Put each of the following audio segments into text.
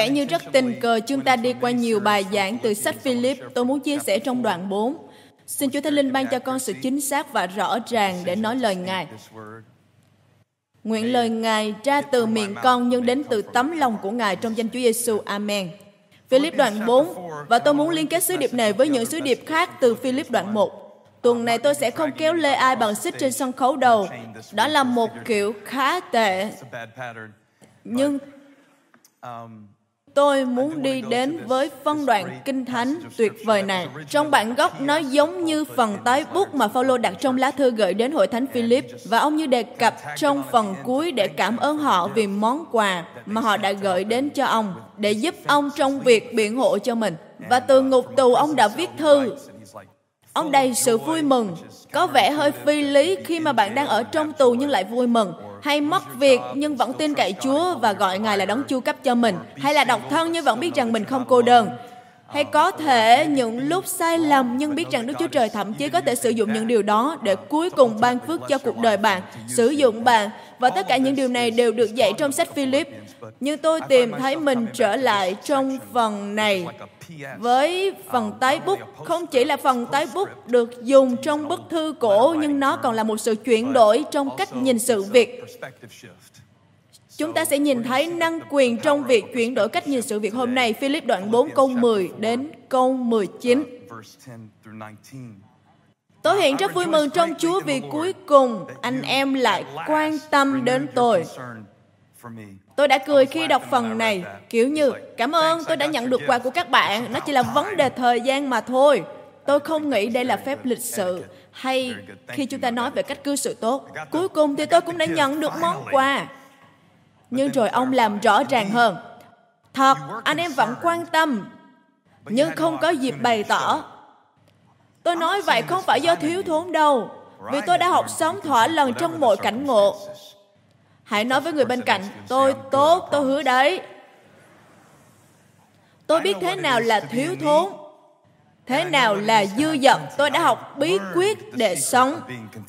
vẻ như rất tình cờ chúng ta đi qua nhiều bài giảng từ sách Philip. Tôi muốn chia sẻ trong đoạn 4. Xin Chúa Thánh Linh ban cho con sự chính xác và rõ ràng để nói lời Ngài. Nguyện lời Ngài ra từ miệng con nhưng đến từ tấm lòng của Ngài trong danh Chúa Giêsu. Amen. Philip đoạn 4 và tôi muốn liên kết sứ điệp này với những sứ điệp khác từ Philip đoạn 1. Tuần này tôi sẽ không kéo lê ai bằng xích trên sân khấu đầu. Đó là một kiểu khá tệ. Nhưng Tôi muốn đi đến với phân đoạn kinh thánh tuyệt vời này. Trong bản gốc nó giống như phần tái bút mà Phaolô đặt trong lá thư gửi đến hội thánh Philip và ông như đề cập trong phần cuối để cảm ơn họ vì món quà mà họ đã gửi đến cho ông để giúp ông trong việc biện hộ cho mình. Và từ ngục tù ông đã viết thư Ông đầy sự vui mừng. Có vẻ hơi phi lý khi mà bạn đang ở trong tù nhưng lại vui mừng hay mất việc nhưng vẫn tin cậy Chúa và gọi Ngài là đấng chu cấp cho mình, hay là độc thân nhưng vẫn biết rằng mình không cô đơn, hay có thể những lúc sai lầm nhưng biết rằng Đức Chúa Trời thậm chí có thể sử dụng những điều đó để cuối cùng ban phước cho cuộc đời bạn, sử dụng bạn. Và tất cả những điều này đều được dạy trong sách Philip. Nhưng tôi tìm thấy mình trở lại trong phần này với phần tái bút, không chỉ là phần tái bút được dùng trong bức thư cổ, nhưng nó còn là một sự chuyển đổi trong cách nhìn sự việc Chúng ta sẽ nhìn thấy năng quyền trong việc chuyển đổi cách nhìn sự việc hôm nay. Philip đoạn 4 câu 10 đến câu 19. Tôi hiện rất vui mừng trong Chúa vì cuối cùng anh em lại quan tâm đến tôi. Tôi đã cười khi đọc phần này, kiểu như, cảm ơn tôi đã nhận được quà của các bạn, nó chỉ là vấn đề thời gian mà thôi. Tôi không nghĩ đây là phép lịch sự hay khi chúng ta nói về cách cư xử tốt. Cuối cùng thì tôi cũng đã nhận được món quà. Nhưng rồi ông làm rõ ràng hơn. Thật, anh em vẫn quan tâm, nhưng không có dịp bày tỏ. Tôi nói vậy không phải do thiếu thốn đâu, vì tôi đã học sống thỏa lần trong mọi cảnh ngộ. Hãy nói với người bên cạnh, tôi tốt, tôi hứa đấy. Tôi biết thế nào là thiếu thốn, thế nào là dư dật. Tôi đã học bí quyết để sống.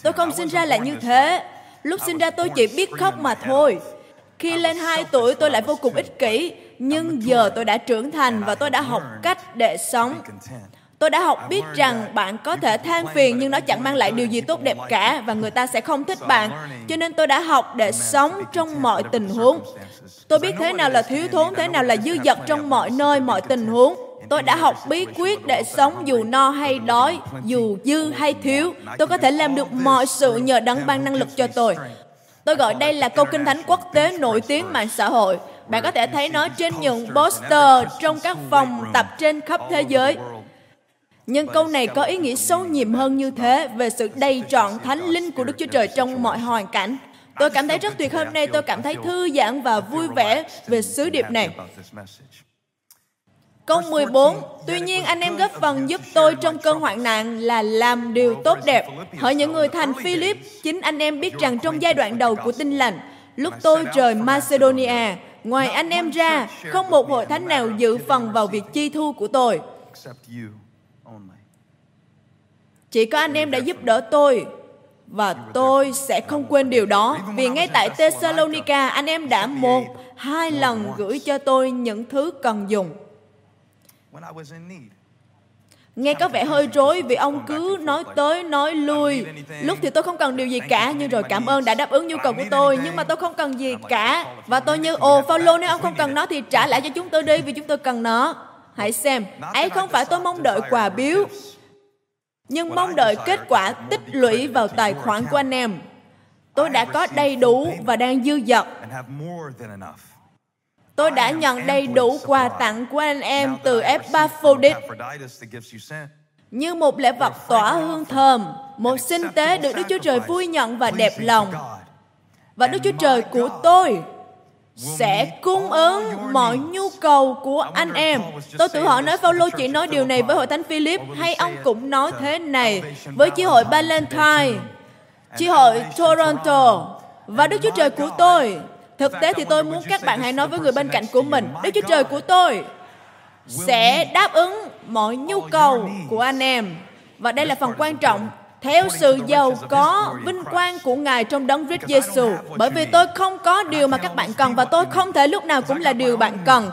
Tôi không sinh ra là như thế. Lúc sinh ra tôi chỉ biết khóc mà thôi. Khi lên 2 tuổi tôi lại vô cùng ích kỷ, nhưng giờ tôi đã trưởng thành và tôi đã học cách để sống. Tôi đã học biết rằng bạn có thể than phiền nhưng nó chẳng mang lại điều gì tốt đẹp cả và người ta sẽ không thích bạn. Cho nên tôi đã học để sống trong mọi tình huống. Tôi biết thế nào là thiếu thốn, thế nào là dư dật trong mọi nơi, mọi tình huống. Tôi đã học bí quyết để sống dù no hay đói, dù dư hay thiếu. Tôi có thể làm được mọi sự nhờ đấng ban năng lực cho tôi. Tôi gọi đây là câu kinh thánh quốc tế nổi tiếng mạng xã hội. Bạn có thể thấy nó trên những poster trong các phòng tập trên khắp thế giới. Nhưng câu này có ý nghĩa sâu nhiệm hơn như thế về sự đầy trọn thánh linh của Đức Chúa Trời trong mọi hoàn cảnh. Tôi cảm thấy rất tuyệt hôm nay, tôi cảm thấy thư giãn và vui vẻ về sứ điệp này. Câu 14, tuy nhiên anh em góp phần giúp tôi trong cơn hoạn nạn là làm điều tốt đẹp. Hỏi những người thành Philip, chính anh em biết rằng trong giai đoạn đầu của tin lành, lúc tôi rời Macedonia, ngoài anh em ra, không một hội thánh nào dự phần vào việc chi thu của tôi. Chỉ có anh em đã giúp đỡ tôi và tôi sẽ không quên điều đó vì ngay tại Thessalonica anh em đã một hai lần gửi cho tôi những thứ cần dùng Nghe có vẻ hơi rối vì ông cứ nói tới nói lui. Lúc thì tôi không cần điều gì cả, nhưng rồi cảm ơn đã đáp ứng nhu cầu của tôi, nhưng mà tôi không cần gì cả. Và tôi như, ồ, Phaolô nếu ông không cần nó thì trả lại cho chúng tôi đi vì chúng tôi cần nó. Hãy xem, ấy không phải tôi mong đợi quà biếu, nhưng mong đợi kết quả tích lũy vào tài khoản của anh em. Tôi đã có đầy đủ và đang dư dật. Tôi đã nhận đầy đủ quà tặng của anh em từ Epaphroditus như một lễ vật tỏa hương thơm, một sinh tế được Đức Chúa Trời vui nhận và đẹp lòng. Và Đức Chúa Trời của tôi sẽ cung ứng mọi nhu cầu của anh em. Tôi tự hỏi nói Phaolô chỉ nói điều này với hội thánh Philip hay ông cũng nói thế này với chi hội Valentine, chi hội Toronto. Và Đức Chúa Trời của tôi. Thực tế thì tôi muốn các bạn hãy nói với người bên cạnh của mình, Đức Chúa Trời của tôi sẽ đáp ứng mọi nhu cầu của anh em. Và đây là phần quan trọng theo sự giàu có vinh quang của Ngài trong đấng Christ Giêsu. Bởi vì tôi không có điều mà các bạn cần và tôi không thể lúc nào cũng là điều bạn cần.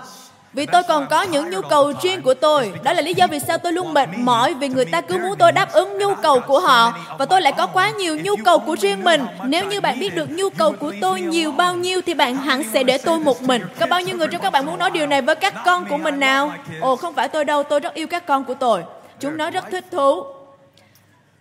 Vì tôi còn có những nhu cầu riêng của tôi. Đó là lý do vì sao tôi luôn mệt mỏi vì người ta cứ muốn tôi đáp ứng nhu cầu của họ và tôi lại có quá nhiều nhu cầu của riêng mình. Nếu như bạn biết được nhu cầu của tôi nhiều bao nhiêu thì bạn hẳn sẽ để tôi một mình. Có bao nhiêu người trong các bạn muốn nói điều này với các con của mình nào? Ồ, không phải tôi đâu, tôi rất yêu các con của tôi. Chúng nó rất thích thú.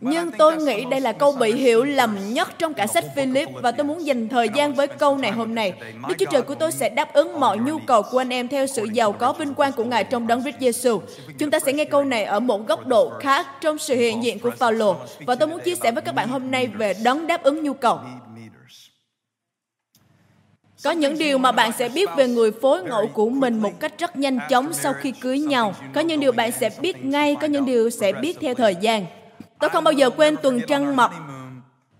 Nhưng tôi nghĩ đây là câu bị hiểu lầm nhất trong cả sách Philip và tôi muốn dành thời gian với câu này hôm nay. Đức Chúa Trời của tôi sẽ đáp ứng mọi nhu cầu của anh em theo sự giàu có vinh quang của Ngài trong đấng Christ Giêsu. Chúng ta sẽ nghe câu này ở một góc độ khác trong sự hiện diện của Phaolô và tôi muốn chia sẻ với các bạn hôm nay về đấng đáp ứng nhu cầu. Có những điều mà bạn sẽ biết về người phối ngẫu của mình một cách rất nhanh chóng sau khi cưới nhau. Có những điều bạn sẽ biết ngay, có những điều sẽ biết theo thời gian. Tôi không bao giờ quên tuần trăng mật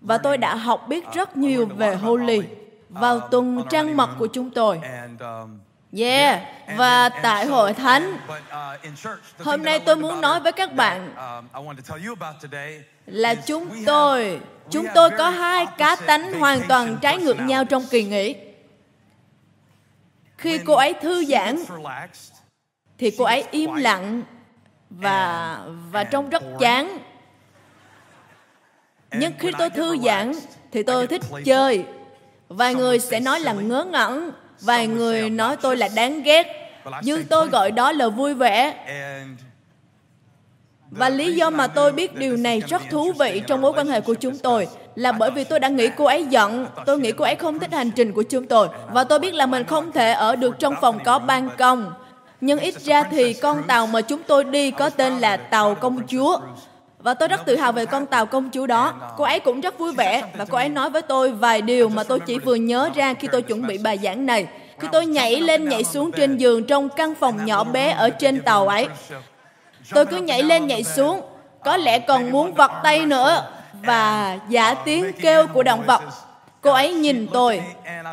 và tôi đã học biết rất nhiều về Holy vào tuần trăng mật của chúng tôi. Yeah, và tại hội thánh, hôm nay tôi muốn nói với các bạn là chúng tôi, chúng tôi có hai cá tánh hoàn toàn trái ngược nhau trong kỳ nghỉ. Khi cô ấy thư giãn, thì cô ấy im lặng và và trông rất chán nhưng khi tôi thư giãn thì tôi thích chơi. vài người sẽ nói là ngớ ngẩn vài người nói tôi là đáng ghét nhưng tôi gọi đó là vui vẻ. Và lý do mà tôi biết điều này rất thú vị trong mối quan hệ của chúng tôi là bởi vì tôi đã nghĩ cô ấy giận, tôi nghĩ cô ấy không thích hành trình của chúng tôi. Và tôi biết là mình không thể ở được trong phòng có ban công. Nhưng ít ra thì con tàu mà chúng tôi đi có tên là tàu công chúa và tôi rất tự hào về con tàu công chúa đó. Cô ấy cũng rất vui vẻ và cô ấy nói với tôi vài điều mà tôi chỉ vừa nhớ ra khi tôi chuẩn bị bài giảng này. Khi tôi nhảy lên nhảy xuống trên giường trong căn phòng nhỏ bé ở trên tàu ấy. Tôi cứ nhảy lên nhảy xuống, có lẽ còn muốn vật tay nữa và giả tiếng kêu của động vật. Cô ấy nhìn tôi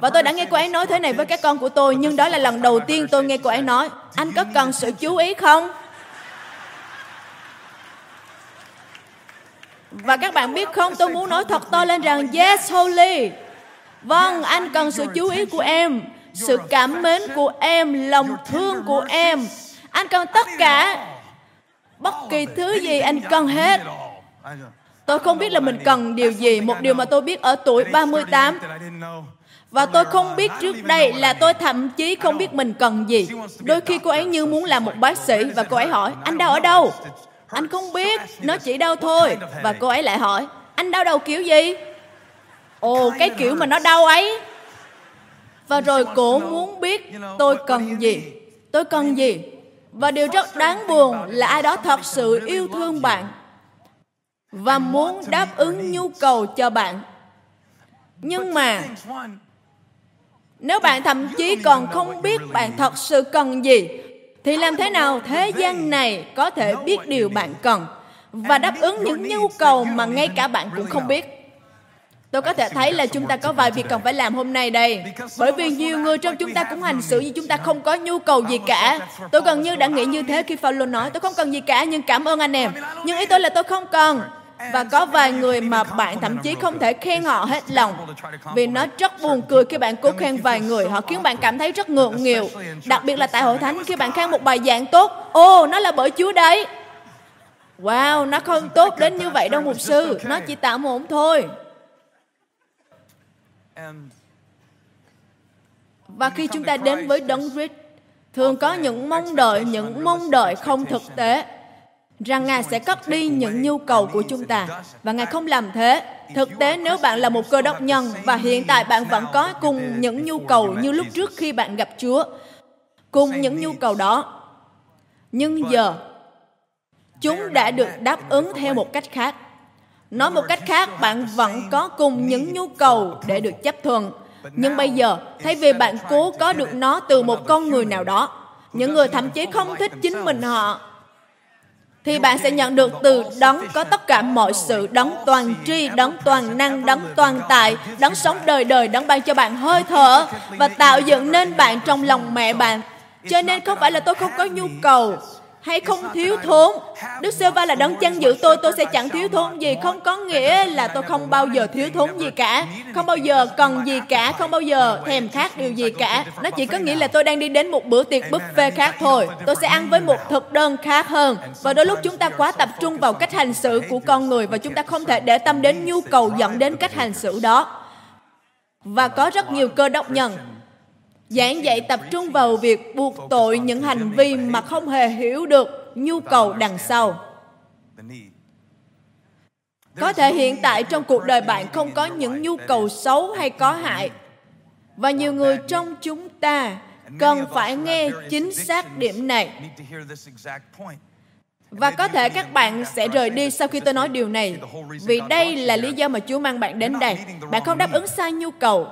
và tôi đã nghe cô ấy nói thế này với các con của tôi nhưng đó là lần đầu tiên tôi nghe cô ấy nói anh có cần sự chú ý không? Và các bạn biết không, tôi muốn nói thật to lên rằng Yes, Holy. Vâng, anh cần sự chú ý của em, sự cảm mến của em, lòng thương của em. Anh cần tất cả. Bất kỳ thứ gì anh cần hết. Tôi không biết là mình cần điều gì. Một điều mà tôi biết ở tuổi 38 và tôi không biết trước đây là tôi thậm chí không biết mình cần gì. Đôi khi cô ấy như muốn làm một bác sĩ và cô ấy hỏi, anh đau ở đâu? Anh không biết, nó chỉ đau thôi. Và cô ấy lại hỏi, anh đau đầu kiểu gì? Ồ, cái kiểu mà nó đau ấy. Và rồi cô muốn biết tôi cần gì. Tôi cần gì. Và điều rất đáng buồn là ai đó thật sự yêu thương bạn và muốn đáp ứng nhu cầu cho bạn. Nhưng mà nếu bạn thậm chí còn không biết bạn thật sự cần gì thì làm thế nào thế gian này có thể biết điều bạn cần và đáp ứng những nhu cầu mà ngay cả bạn cũng không biết? Tôi có thể thấy là chúng ta có vài việc cần phải làm hôm nay đây. Bởi vì nhiều người trong chúng ta cũng hành xử như chúng ta không có nhu cầu gì cả. Tôi gần như đã nghĩ như thế khi Phaolô nói, tôi không cần gì cả, nhưng cảm ơn anh em. Nhưng ý tôi là tôi không cần và có vài người mà bạn thậm chí không thể khen họ hết lòng. Vì nó rất buồn cười khi bạn cố khen vài người. Họ khiến bạn cảm thấy rất ngượng nghịu. Đặc biệt là tại hội thánh, khi bạn khen một bài giảng tốt ô nó là bởi chúa đấy. Wow, nó không tốt đến như vậy đâu, mục sư. Nó chỉ tạm ổn thôi. Và khi chúng ta đến với đấng Christ, thường có những mong đợi, những mong đợi không thực tế rằng Ngài sẽ cắt đi những nhu cầu của chúng ta. Và Ngài không làm thế. Thực tế nếu bạn là một cơ đốc nhân và hiện tại bạn vẫn có cùng những nhu cầu như lúc trước khi bạn gặp Chúa, cùng những nhu cầu đó. Nhưng giờ, chúng đã được đáp ứng theo một cách khác. Nói một cách khác, bạn vẫn có cùng những nhu cầu để được chấp thuận. Nhưng bây giờ, thay vì bạn cố có được nó từ một con người nào đó, những người thậm chí không thích chính mình họ thì bạn sẽ nhận được từ đấng có tất cả mọi sự, đấng toàn tri, đấng toàn năng, đấng toàn tại đấng sống đời đời, đấng ban cho bạn hơi thở và tạo dựng nên bạn trong lòng mẹ bạn. Cho nên không phải là tôi không có nhu cầu hay không thiếu thốn. Đức Sơ Va là đấng chăn giữ tôi, tôi sẽ chẳng thiếu thốn gì. Không có nghĩa là tôi không bao giờ thiếu thốn gì cả. Không bao giờ cần gì cả, không bao giờ thèm khát điều gì cả. Nó chỉ có nghĩa là tôi đang đi đến một bữa tiệc buffet khác thôi. Tôi sẽ ăn với một thực đơn khác hơn. Và đôi lúc chúng ta quá tập trung vào cách hành xử của con người và chúng ta không thể để tâm đến nhu cầu dẫn đến cách hành xử đó. Và có rất nhiều cơ đốc nhân giảng dạy tập trung vào việc buộc tội những hành vi mà không hề hiểu được nhu cầu đằng sau. Có thể hiện tại trong cuộc đời bạn không có những nhu cầu xấu hay có hại. Và nhiều người trong chúng ta cần phải nghe chính xác điểm này. Và có thể các bạn sẽ rời đi sau khi tôi nói điều này, vì đây là lý do mà chúa mang bạn đến đây. Bạn không đáp ứng sai nhu cầu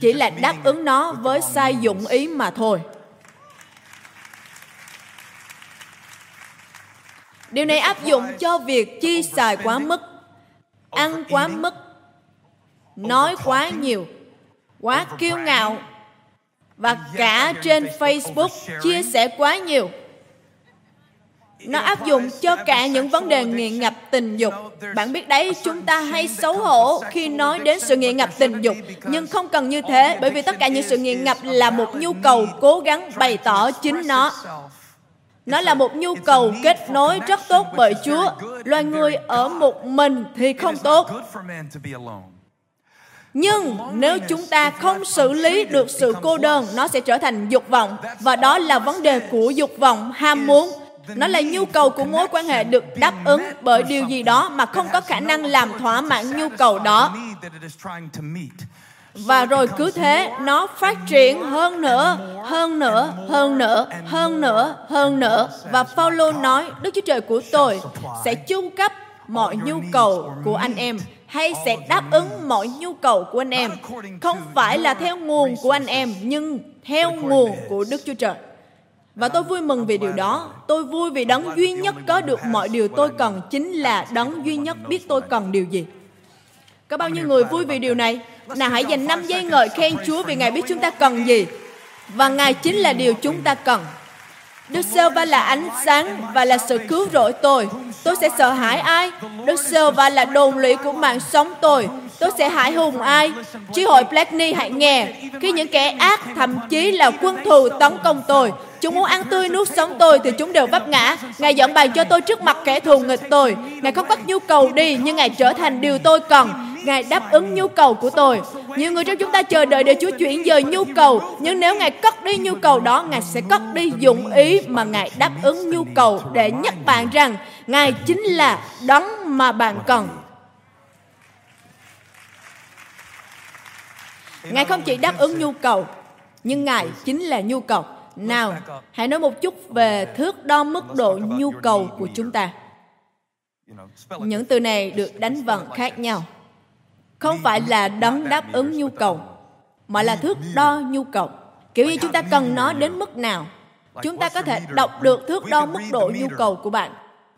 chỉ là đáp ứng nó với sai dụng ý mà thôi. Điều này áp dụng cho việc chi xài quá mức, ăn quá mức, nói quá nhiều, quá kiêu ngạo, và cả trên facebook chia sẻ quá nhiều nó áp dụng cho cả những vấn đề nghiện ngập tình dục bạn biết đấy chúng ta hay xấu hổ khi nói đến sự nghiện ngập tình dục nhưng không cần như thế bởi vì tất cả những sự nghiện ngập là một nhu cầu cố gắng bày tỏ chính nó nó là một nhu cầu kết nối rất tốt bởi Chúa. Loài người ở một mình thì không tốt. Nhưng nếu chúng ta không xử lý được sự cô đơn, nó sẽ trở thành dục vọng. Và đó là vấn đề của dục vọng, ham muốn nó là nhu cầu của mối quan hệ được đáp ứng bởi điều gì đó mà không có khả năng làm thỏa mãn nhu cầu đó. Và rồi cứ thế, nó phát triển hơn nữa hơn nữa hơn nữa hơn nữa hơn nữa. Và Paulo nói, Đức Chúa Trời của tôi sẽ chu cấp mọi nhu cầu của anh em, hay sẽ đáp ứng mọi nhu cầu của anh em. Không phải là theo nguồn của anh em, nhưng theo nguồn của Đức Chúa Trời và tôi vui mừng vì điều đó. Tôi vui vì đấng duy nhất có được mọi điều tôi cần chính là đấng duy nhất biết tôi cần điều gì. Có bao nhiêu người vui vì điều này? Nào, hãy dành 5 giây ngợi khen Chúa vì Ngài biết chúng ta cần gì. Và Ngài chính là điều chúng ta cần. Đức Sêu Va là ánh sáng và là sự cứu rỗi tôi. Tôi sẽ sợ hãi ai? Đức Sêu Va là đồn lũy của mạng sống tôi. Tôi sẽ hại hùng ai? Chi hội Blackney hãy nghe. Khi những kẻ ác thậm chí là quân thù tấn công tôi, Chúng muốn ăn tươi nuốt sống tôi thì chúng đều vấp ngã. Ngài dọn bàn cho tôi trước mặt kẻ thù nghịch tôi. Ngài không bắt nhu cầu đi nhưng Ngài trở thành điều tôi cần. Ngài đáp ứng nhu cầu của tôi. Nhiều người trong chúng ta chờ đợi để Chúa chuyển dời nhu cầu. Nhưng nếu Ngài cất đi nhu cầu đó, Ngài sẽ cất đi dụng ý mà Ngài đáp ứng nhu cầu để nhắc bạn rằng Ngài chính là đấng mà bạn cần. Ngài không chỉ đáp ứng nhu cầu, nhưng Ngài chính là nhu cầu. Nào, hãy nói một chút về thước đo mức độ nhu cầu của chúng ta. Những từ này được đánh vần khác nhau. Không phải là đấng đáp ứng nhu cầu, mà là thước đo nhu cầu. Kiểu như chúng ta cần nó đến mức nào. Chúng ta có thể đọc được thước đo mức độ nhu cầu của bạn.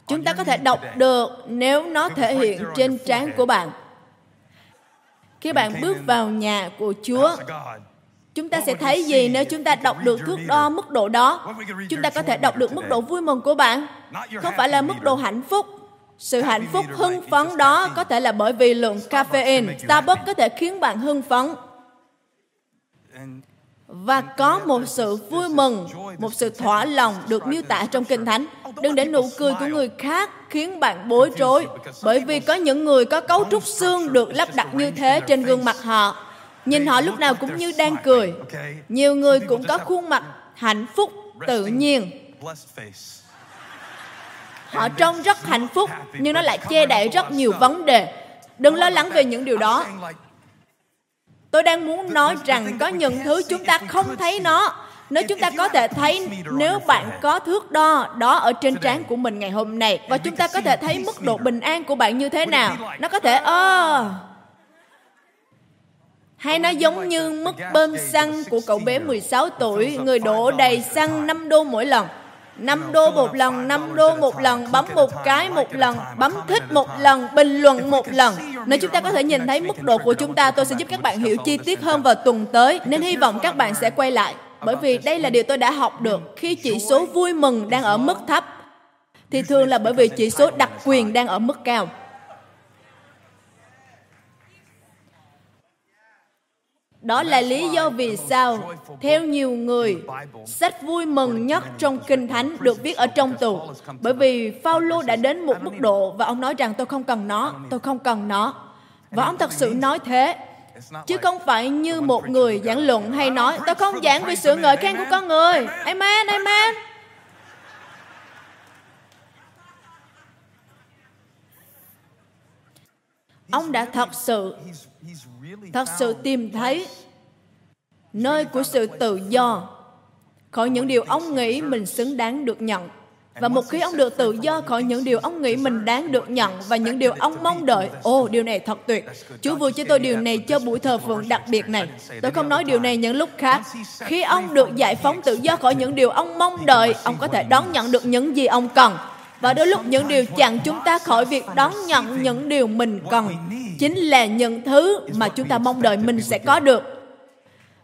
Chúng ta có thể đọc được nếu nó thể hiện trên trán của bạn. Khi bạn bước vào nhà của Chúa, Chúng ta sẽ thấy gì nếu chúng ta đọc được thước đo mức độ đó? Chúng ta có thể đọc được mức độ vui mừng của bạn. Không phải là mức độ hạnh phúc. Sự hạnh phúc hưng phấn đó có thể là bởi vì lượng caffeine. Starbucks có thể khiến bạn hưng phấn. Và có một sự vui mừng, một sự thỏa lòng được miêu tả trong Kinh Thánh. Đừng để nụ cười của người khác khiến bạn bối rối. Bởi vì có những người có cấu trúc xương được lắp đặt như thế trên gương mặt họ Nhìn họ lúc nào cũng như đang cười. Nhiều người cũng có khuôn mặt hạnh phúc tự nhiên. Họ trông rất hạnh phúc, nhưng nó lại che đậy rất nhiều vấn đề. Đừng lo lắng về những điều đó. Tôi đang muốn nói rằng có những thứ chúng ta không thấy nó. Nếu chúng ta có thể thấy nếu bạn có thước đo đó ở trên trán của mình ngày hôm nay và chúng ta có thể thấy mức độ bình an của bạn như thế nào. Nó có thể ơ oh, hay nó giống như mức bơm xăng của cậu bé 16 tuổi, người đổ đầy xăng 5 đô mỗi lần. 5 đô một lần, 5 đô một lần, bấm một cái một lần, bấm thích một lần, bình luận một lần. Nếu chúng ta có thể nhìn thấy mức độ của chúng ta, tôi sẽ giúp các bạn hiểu chi tiết hơn vào tuần tới, nên hy vọng các bạn sẽ quay lại. Bởi vì đây là điều tôi đã học được. Khi chỉ số vui mừng đang ở mức thấp thì thường là bởi vì chỉ số đặc quyền đang ở mức cao. Đó là lý do vì sao, theo nhiều người, sách vui mừng nhất trong Kinh Thánh được viết ở trong tù. Bởi vì Phaolô đã đến một mức độ và ông nói rằng tôi không cần nó, tôi không cần nó. Và ông thật sự nói thế. Chứ không phải như một người giảng luận hay nói tôi không giảng vì sự ngợi khen của con người. Amen, amen. Ông đã thật sự, thật sự tìm thấy nơi của sự tự do khỏi những điều ông nghĩ mình xứng đáng được nhận và một khi ông được tự do khỏi những điều ông nghĩ mình đáng được nhận và những điều ông mong đợi, ồ, oh, điều này thật tuyệt. Chúa vừa cho tôi điều này cho buổi thờ phượng đặc biệt này. Tôi không nói điều này những lúc khác. Khi ông được giải phóng tự do khỏi những điều ông mong đợi, ông có thể đón nhận được những gì ông cần. Và đôi lúc những điều chặn chúng ta khỏi việc đón nhận những điều mình cần chính là những thứ mà chúng ta mong đợi mình sẽ có được.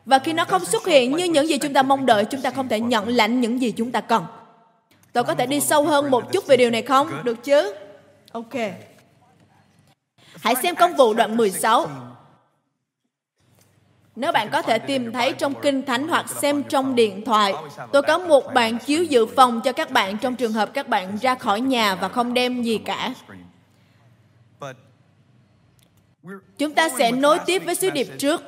Và khi nó không xuất hiện như những gì chúng ta mong đợi, chúng ta không thể nhận lãnh những gì chúng ta cần. Tôi có thể đi sâu hơn một chút về điều này không? Được chứ? Ok. Hãy xem công vụ đoạn 16. Nếu bạn có thể tìm thấy trong Kinh Thánh hoặc xem trong điện thoại, tôi có một bản chiếu dự phòng cho các bạn trong trường hợp các bạn ra khỏi nhà và không đem gì cả. Chúng ta sẽ nối tiếp với sứ điệp trước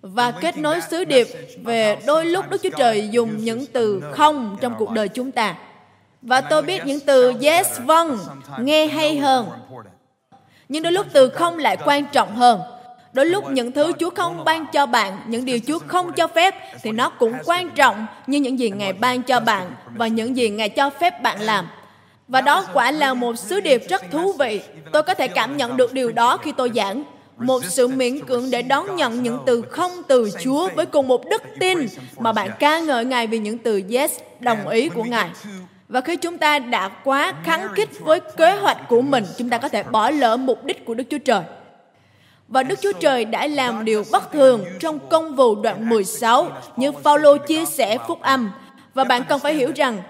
và kết nối sứ điệp về đôi lúc Đức Chúa Trời dùng những từ không trong cuộc đời chúng ta. Và tôi biết những từ yes, vâng, nghe hay hơn. Nhưng đôi lúc từ không lại quan trọng hơn. Đôi lúc những thứ Chúa không ban cho bạn, những điều Chúa không cho phép thì nó cũng quan trọng như những gì Ngài ban cho bạn và những gì Ngài cho phép bạn làm. Và đó quả là một sứ điệp rất thú vị. Tôi có thể cảm nhận được điều đó khi tôi giảng một sự miễn cưỡng để đón nhận những từ không từ Chúa với cùng một đức tin mà bạn ca ngợi Ngài vì những từ yes, đồng ý của Ngài. Và khi chúng ta đã quá kháng khích với kế hoạch của mình, chúng ta có thể bỏ lỡ mục đích của Đức Chúa Trời. Và Đức Chúa Trời đã làm điều bất thường trong công vụ đoạn 16 như Phaolô chia sẻ phúc âm. Và bạn cần phải hiểu rằng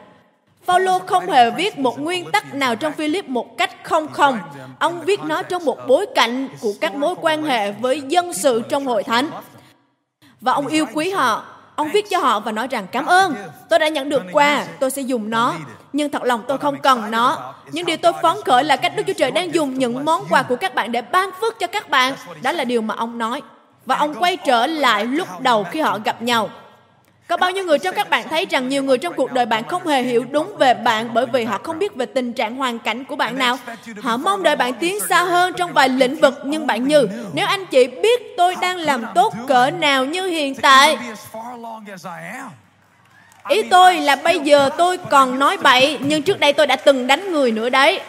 Phaolô không hề viết một nguyên tắc nào trong Philip một cách không không. Ông viết nó trong một bối cảnh của các mối quan hệ với dân sự trong hội thánh. Và ông yêu quý họ. Ông viết cho họ và nói rằng cảm ơn, tôi đã nhận được quà, tôi sẽ dùng nó. Nhưng thật lòng tôi không cần nó. Nhưng điều tôi phấn khởi là cách Đức Chúa Trời đang dùng những món quà của các bạn để ban phước cho các bạn. Đó là điều mà ông nói. Và ông quay trở lại lúc đầu khi họ gặp nhau. Có bao nhiêu người trong các bạn thấy rằng nhiều người trong cuộc đời bạn không hề hiểu đúng về bạn bởi vì họ không biết về tình trạng hoàn cảnh của bạn nào. Họ mong đợi bạn tiến xa hơn trong vài lĩnh vực, nhưng bạn như nếu anh chị biết tôi đang làm tốt cỡ nào như hiện tại. Ý tôi là bây giờ tôi còn nói bậy, nhưng trước đây tôi đã từng đánh người nữa đấy.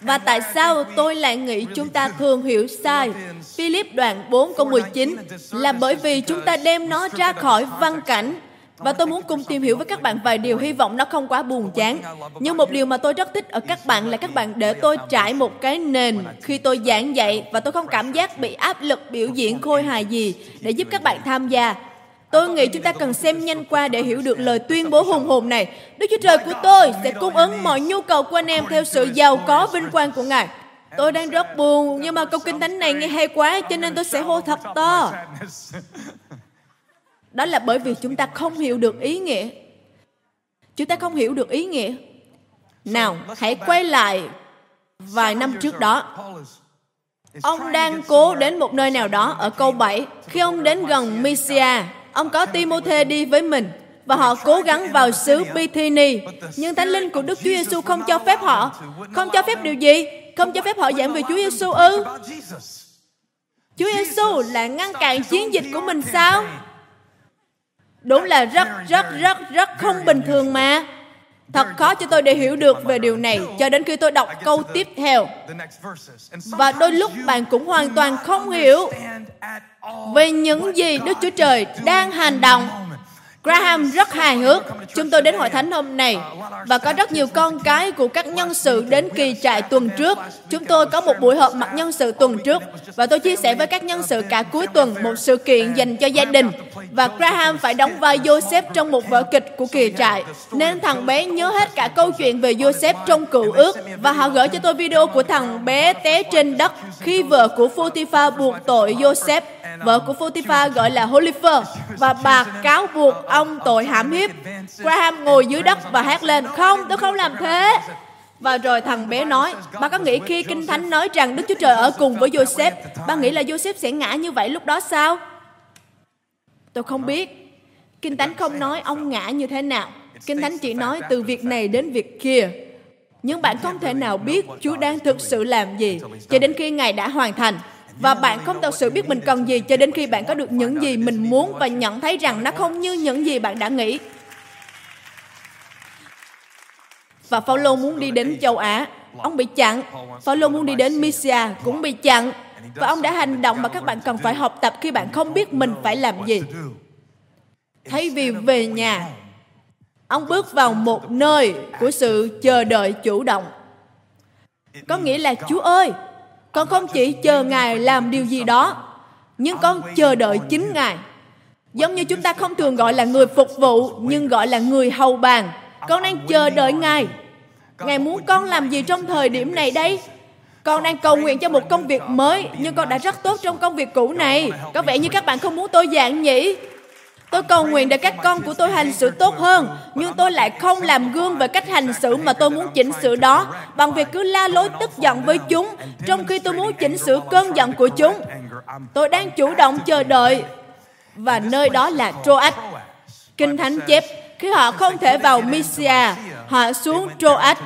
Và tại sao tôi lại nghĩ chúng ta thường hiểu sai Philip đoạn 4 câu 19 là bởi vì chúng ta đem nó ra khỏi văn cảnh và tôi muốn cùng tìm hiểu với các bạn vài điều hy vọng nó không quá buồn chán. Nhưng một điều mà tôi rất thích ở các bạn là các bạn để tôi trải một cái nền khi tôi giảng dạy và tôi không cảm giác bị áp lực biểu diễn khôi hài gì để giúp các bạn tham gia. Tôi nghĩ chúng ta cần xem nhanh qua để hiểu được lời tuyên bố hùng hồn này. Đức Chúa Trời của tôi sẽ cung ứng mọi nhu cầu của anh em theo sự giàu có vinh quang của Ngài. Tôi đang rất buồn, nhưng mà câu kinh thánh này nghe hay quá, cho nên tôi sẽ hô thật to. Đó là bởi vì chúng ta không hiểu được ý nghĩa. Chúng ta không hiểu được ý nghĩa. Nào, hãy quay lại vài năm trước đó. Ông đang cố đến một nơi nào đó ở câu 7. Khi ông đến gần Mysia, ông có Timothy đi với mình, và họ cố gắng vào xứ Bithyni. Nhưng Thánh Linh của Đức Chúa Giêsu không cho phép họ. Không cho phép điều gì? Không cho phép họ giảng về Chúa Giêsu ư? Chúa Giêsu là ngăn cản chiến dịch của mình sao? Đúng là rất rất rất rất không bình thường mà. Thật khó cho tôi để hiểu được về điều này, cho đến khi tôi đọc câu tiếp theo. Và đôi lúc bạn cũng hoàn toàn không hiểu về những gì Đức Chúa Trời đang hành động Graham rất hài hước. Chúng tôi đến hội thánh hôm này và có rất nhiều con cái của các nhân sự đến kỳ trại tuần trước. Chúng tôi có một buổi họp mặt nhân sự tuần trước và tôi chia sẻ với các nhân sự cả cuối tuần một sự kiện dành cho gia đình. Và Graham phải đóng vai Joseph trong một vở kịch của kỳ trại. Nên thằng bé nhớ hết cả câu chuyện về Joseph trong cựu ước và họ gửi cho tôi video của thằng bé té trên đất khi vợ của Potiphar buộc tội Joseph Vợ của Potiphar gọi là Holifer và bà cáo buộc ông tội hãm hiếp. Graham ngồi dưới đất và hát lên, không, tôi không làm thế. Và rồi thằng bé nói, bà có nghĩ khi Kinh Thánh nói rằng Đức Chúa Trời ở cùng với Joseph, bà nghĩ là Joseph sẽ ngã như vậy lúc đó sao? Tôi không biết. Kinh Thánh không nói ông ngã như thế nào. Kinh Thánh chỉ nói từ việc này đến việc kia. Nhưng bạn không thể nào biết Chúa đang thực sự làm gì cho đến khi Ngài đã hoàn thành và bạn không thật sự biết mình cần gì cho đến khi bạn có được những gì mình muốn và nhận thấy rằng nó không như những gì bạn đã nghĩ. Và Phaolô muốn đi đến châu Á, ông bị chặn. Phaolô muốn đi đến Mysia cũng bị chặn. Và ông đã hành động mà các bạn cần phải học tập khi bạn không biết mình phải làm gì. Thay vì về nhà, ông bước vào một nơi của sự chờ đợi chủ động. Có nghĩa là Chúa ơi, con không chỉ chờ Ngài làm điều gì đó, nhưng con chờ đợi chính Ngài. Giống như chúng ta không thường gọi là người phục vụ, nhưng gọi là người hầu bàn. Con đang chờ đợi Ngài. Ngài muốn con làm gì trong thời điểm này đây? Con đang cầu nguyện cho một công việc mới, nhưng con đã rất tốt trong công việc cũ này. Có vẻ như các bạn không muốn tôi giảng nhỉ? Tôi cầu nguyện để các con của tôi hành xử tốt hơn, nhưng tôi lại không làm gương về cách hành xử mà tôi muốn chỉnh sửa đó bằng việc cứ la lối tức giận với chúng, trong khi tôi muốn chỉnh sửa cơn giận của chúng. Tôi đang chủ động chờ đợi và nơi đó là Troas. Kinh Thánh chép, khi họ không thể vào Mysia, họ xuống Troas.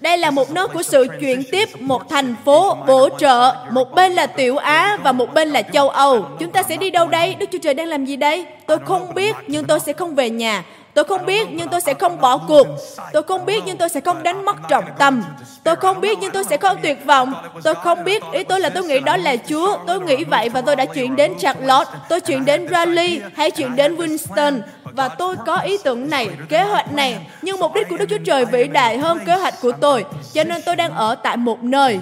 Đây là một nơi của sự chuyển tiếp, một thành phố bổ trợ. Một bên là Tiểu Á và một bên là châu Âu. Chúng ta sẽ đi đâu đây? Đức Chúa Trời đang làm gì đây? Tôi không biết, nhưng tôi sẽ không về nhà. Tôi không biết nhưng tôi sẽ không bỏ cuộc. Tôi không biết nhưng tôi sẽ không đánh mất trọng tâm. Tôi không biết nhưng tôi sẽ không tuyệt vọng. Tôi không biết, ý tôi là tôi nghĩ đó là Chúa. Tôi nghĩ vậy và tôi đã chuyển đến Charlotte. Tôi chuyển đến Raleigh hay chuyển đến Winston. Và tôi có ý tưởng này, kế hoạch này. Nhưng mục đích của Đức Chúa Trời vĩ đại hơn kế hoạch của tôi. Cho nên tôi đang ở tại một nơi.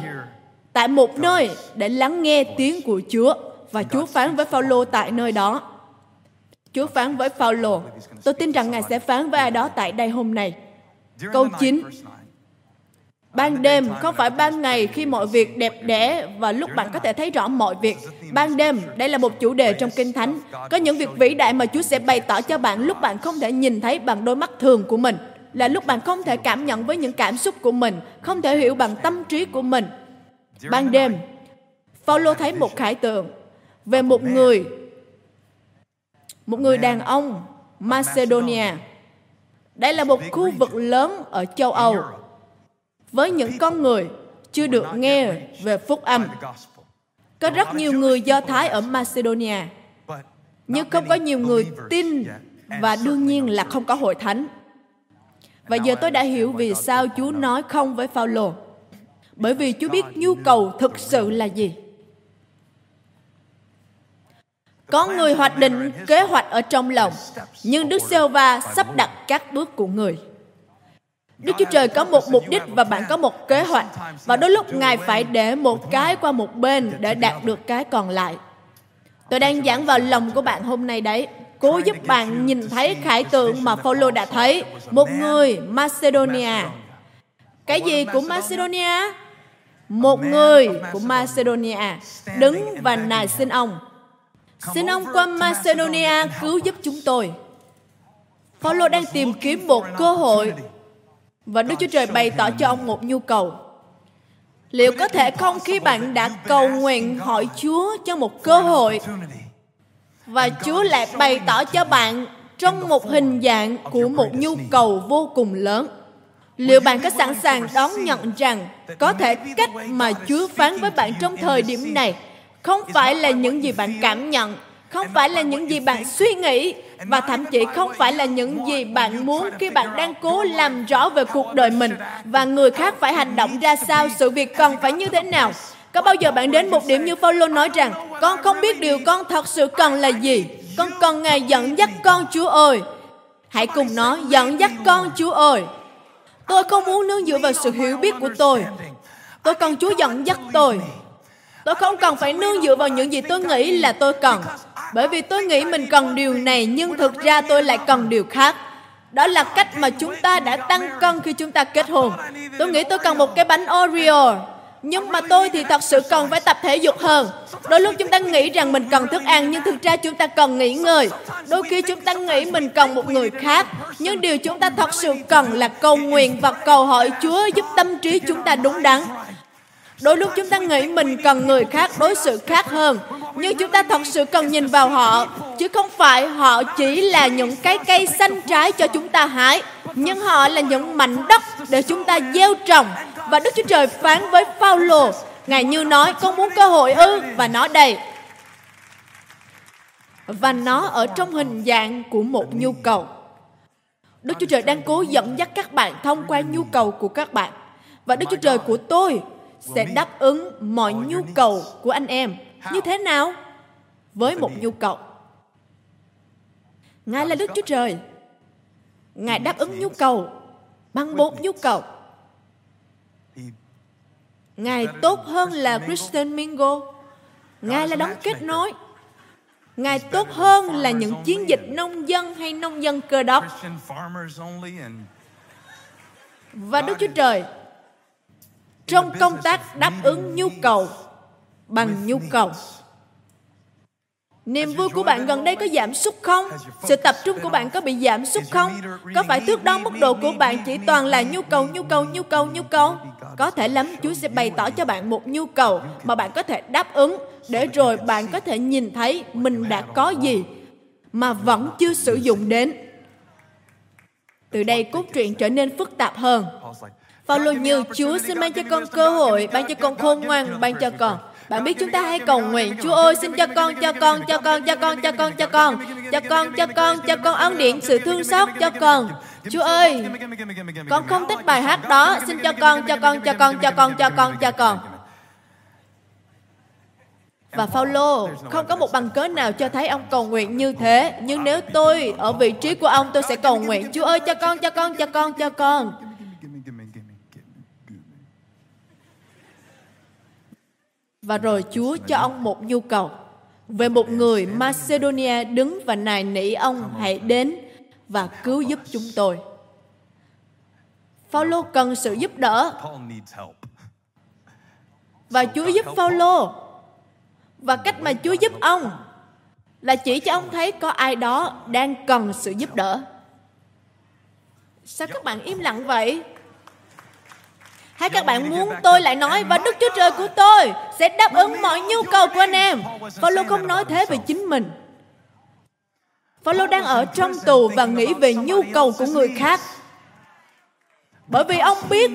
Tại một nơi để lắng nghe tiếng của Chúa. Và Chúa phán với Phaolô tại nơi đó. Chúa phán với Phaolô, tôi tin rằng Ngài sẽ phán với ai đó tại đây hôm nay. Câu 9 Ban đêm không phải ban ngày khi mọi việc đẹp đẽ và lúc bạn có thể thấy rõ mọi việc. Ban đêm, đây là một chủ đề trong Kinh Thánh. Có những việc vĩ đại mà Chúa sẽ bày tỏ cho bạn lúc bạn không thể nhìn thấy bằng đôi mắt thường của mình. Là lúc bạn không thể cảm nhận với những cảm xúc của mình, không thể hiểu bằng tâm trí của mình. Ban đêm, Paulo thấy một khải tượng về một người một người đàn ông Macedonia. Đây là một khu vực lớn ở châu Âu với những con người chưa được nghe về phúc âm. Có rất nhiều người Do Thái ở Macedonia, nhưng không có nhiều người tin và đương nhiên là không có hội thánh. Và giờ tôi đã hiểu vì sao Chúa nói không với Phaolô. Bởi vì Chúa biết nhu cầu thực sự là gì. Có người hoạch định kế hoạch ở trong lòng, nhưng Đức giê va sắp đặt các bước của người. Đức Chúa Trời có một mục đích và bạn có một kế hoạch. Và đôi lúc Ngài phải để một cái qua một bên để đạt được cái còn lại. Tôi đang giảng vào lòng của bạn hôm nay đấy. Cố giúp bạn nhìn thấy khải tượng mà Phaolô đã thấy. Một người Macedonia. Cái gì của Macedonia? Một người của Macedonia đứng và nài xin ông Xin ông qua Macedonia cứu giúp chúng tôi. Phaolô đang tìm kiếm một cơ hội và Đức Chúa Trời bày tỏ cho ông một nhu cầu. Liệu có thể không khi bạn đã cầu nguyện hỏi Chúa cho một cơ hội và Chúa lại bày tỏ cho bạn trong một hình dạng của một nhu cầu vô cùng lớn. Liệu bạn có sẵn sàng đón nhận rằng có thể cách mà Chúa phán với bạn trong thời điểm này không phải là những gì bạn cảm nhận không phải là những gì bạn suy nghĩ và thậm chí không phải là những gì bạn muốn khi bạn đang cố làm rõ về cuộc đời mình và người khác phải hành động ra sao sự việc cần phải như thế nào có bao giờ bạn đến một điểm như Phaolô nói rằng con không biết điều con thật sự cần là gì Con cần Ngài dẫn dắt con Chúa ơi. Hãy cùng nói, dẫn dắt con Chúa ơi. Tôi không muốn nương dựa vào sự hiểu biết của tôi. Tôi cần Chúa dẫn dắt tôi. Tôi không cần phải nương dựa vào những gì tôi nghĩ là tôi cần. Bởi vì tôi nghĩ mình cần điều này, nhưng thực ra tôi lại cần điều khác. Đó là cách mà chúng ta đã tăng cân khi chúng ta kết hôn. Tôi nghĩ tôi cần một cái bánh Oreo. Nhưng mà tôi thì thật sự cần phải tập thể dục hơn. Đôi lúc chúng ta nghĩ rằng mình cần thức ăn, nhưng thực ra chúng ta cần nghỉ ngơi. Đôi khi chúng ta nghĩ mình cần một người khác. Nhưng điều chúng ta thật sự cần là cầu nguyện và cầu hỏi Chúa giúp tâm trí chúng ta đúng đắn. Đôi lúc chúng ta nghĩ mình cần người khác đối xử khác hơn, Nhưng chúng ta thật sự cần nhìn vào họ, Chứ không phải họ chỉ là những cái cây xanh trái cho chúng ta hái, Nhưng họ là những mảnh đất để chúng ta gieo trồng. Và Đức Chúa Trời phán với Phaolô, Ngài như nói, con muốn cơ hội ư? Và nó đây Và nó ở trong hình dạng của một nhu cầu. Đức Chúa Trời đang cố dẫn dắt các bạn thông qua nhu cầu của các bạn. Và Đức Chúa Trời của tôi sẽ đáp ứng mọi nhu cầu của anh em. Như thế nào? Với một nhu cầu. Ngài là Đức Chúa Trời. Ngài đáp ứng nhu cầu bằng một nhu cầu. Ngài tốt hơn là Christian Mingo. Ngài là đấng kết nối. Ngài tốt hơn là những chiến dịch nông dân hay nông dân cơ đốc. Và Đức Chúa Trời trong công tác đáp ứng nhu cầu bằng nhu cầu Niềm vui của bạn gần đây có giảm sút không? Sự tập trung của bạn có bị giảm sút không? Có phải thước đo mức độ của bạn chỉ toàn là nhu cầu, nhu cầu, nhu cầu, nhu cầu? Có thể lắm Chúa sẽ bày tỏ cho bạn một nhu cầu mà bạn có thể đáp ứng để rồi bạn có thể nhìn thấy mình đã có gì mà vẫn chưa sử dụng đến. Từ đây cốt truyện trở nên phức tạp hơn. Phaolô như Chúa xin ban cho con cơ hội, ban cho con khôn ngoan, ban cho con. Bạn biết chúng ta hay cầu nguyện, Chúa ơi xin cho con, cho con, cho con, cho con, cho con, cho con, cho con, cho con, cho con ân điển sự thương xót cho con. Chúa ơi, con không thích bài hát đó, xin cho con, cho con, cho con, cho con, cho con, cho con. Và Phaolô không có một bằng cớ nào cho thấy ông cầu nguyện như thế. Nhưng nếu tôi ở vị trí của ông, tôi sẽ cầu nguyện, Chúa ơi cho con, cho con, cho con, cho con. Và rồi Chúa cho ông một nhu cầu về một người Macedonia đứng và nài nỉ ông, hãy đến và cứu giúp chúng tôi. Phaolô cần sự giúp đỡ. Và Chúa giúp Phaolô. Và cách mà Chúa giúp ông là chỉ cho ông thấy có ai đó đang cần sự giúp đỡ. Sao các bạn im lặng vậy? Hay các bạn muốn tôi lại nói và Đức Chúa Trời của tôi sẽ đáp ứng mọi nhu cầu của anh em. Phaolô không nói thế về chính mình. Phaolô đang ở trong tù và nghĩ về nhu cầu của người khác. Bởi vì ông biết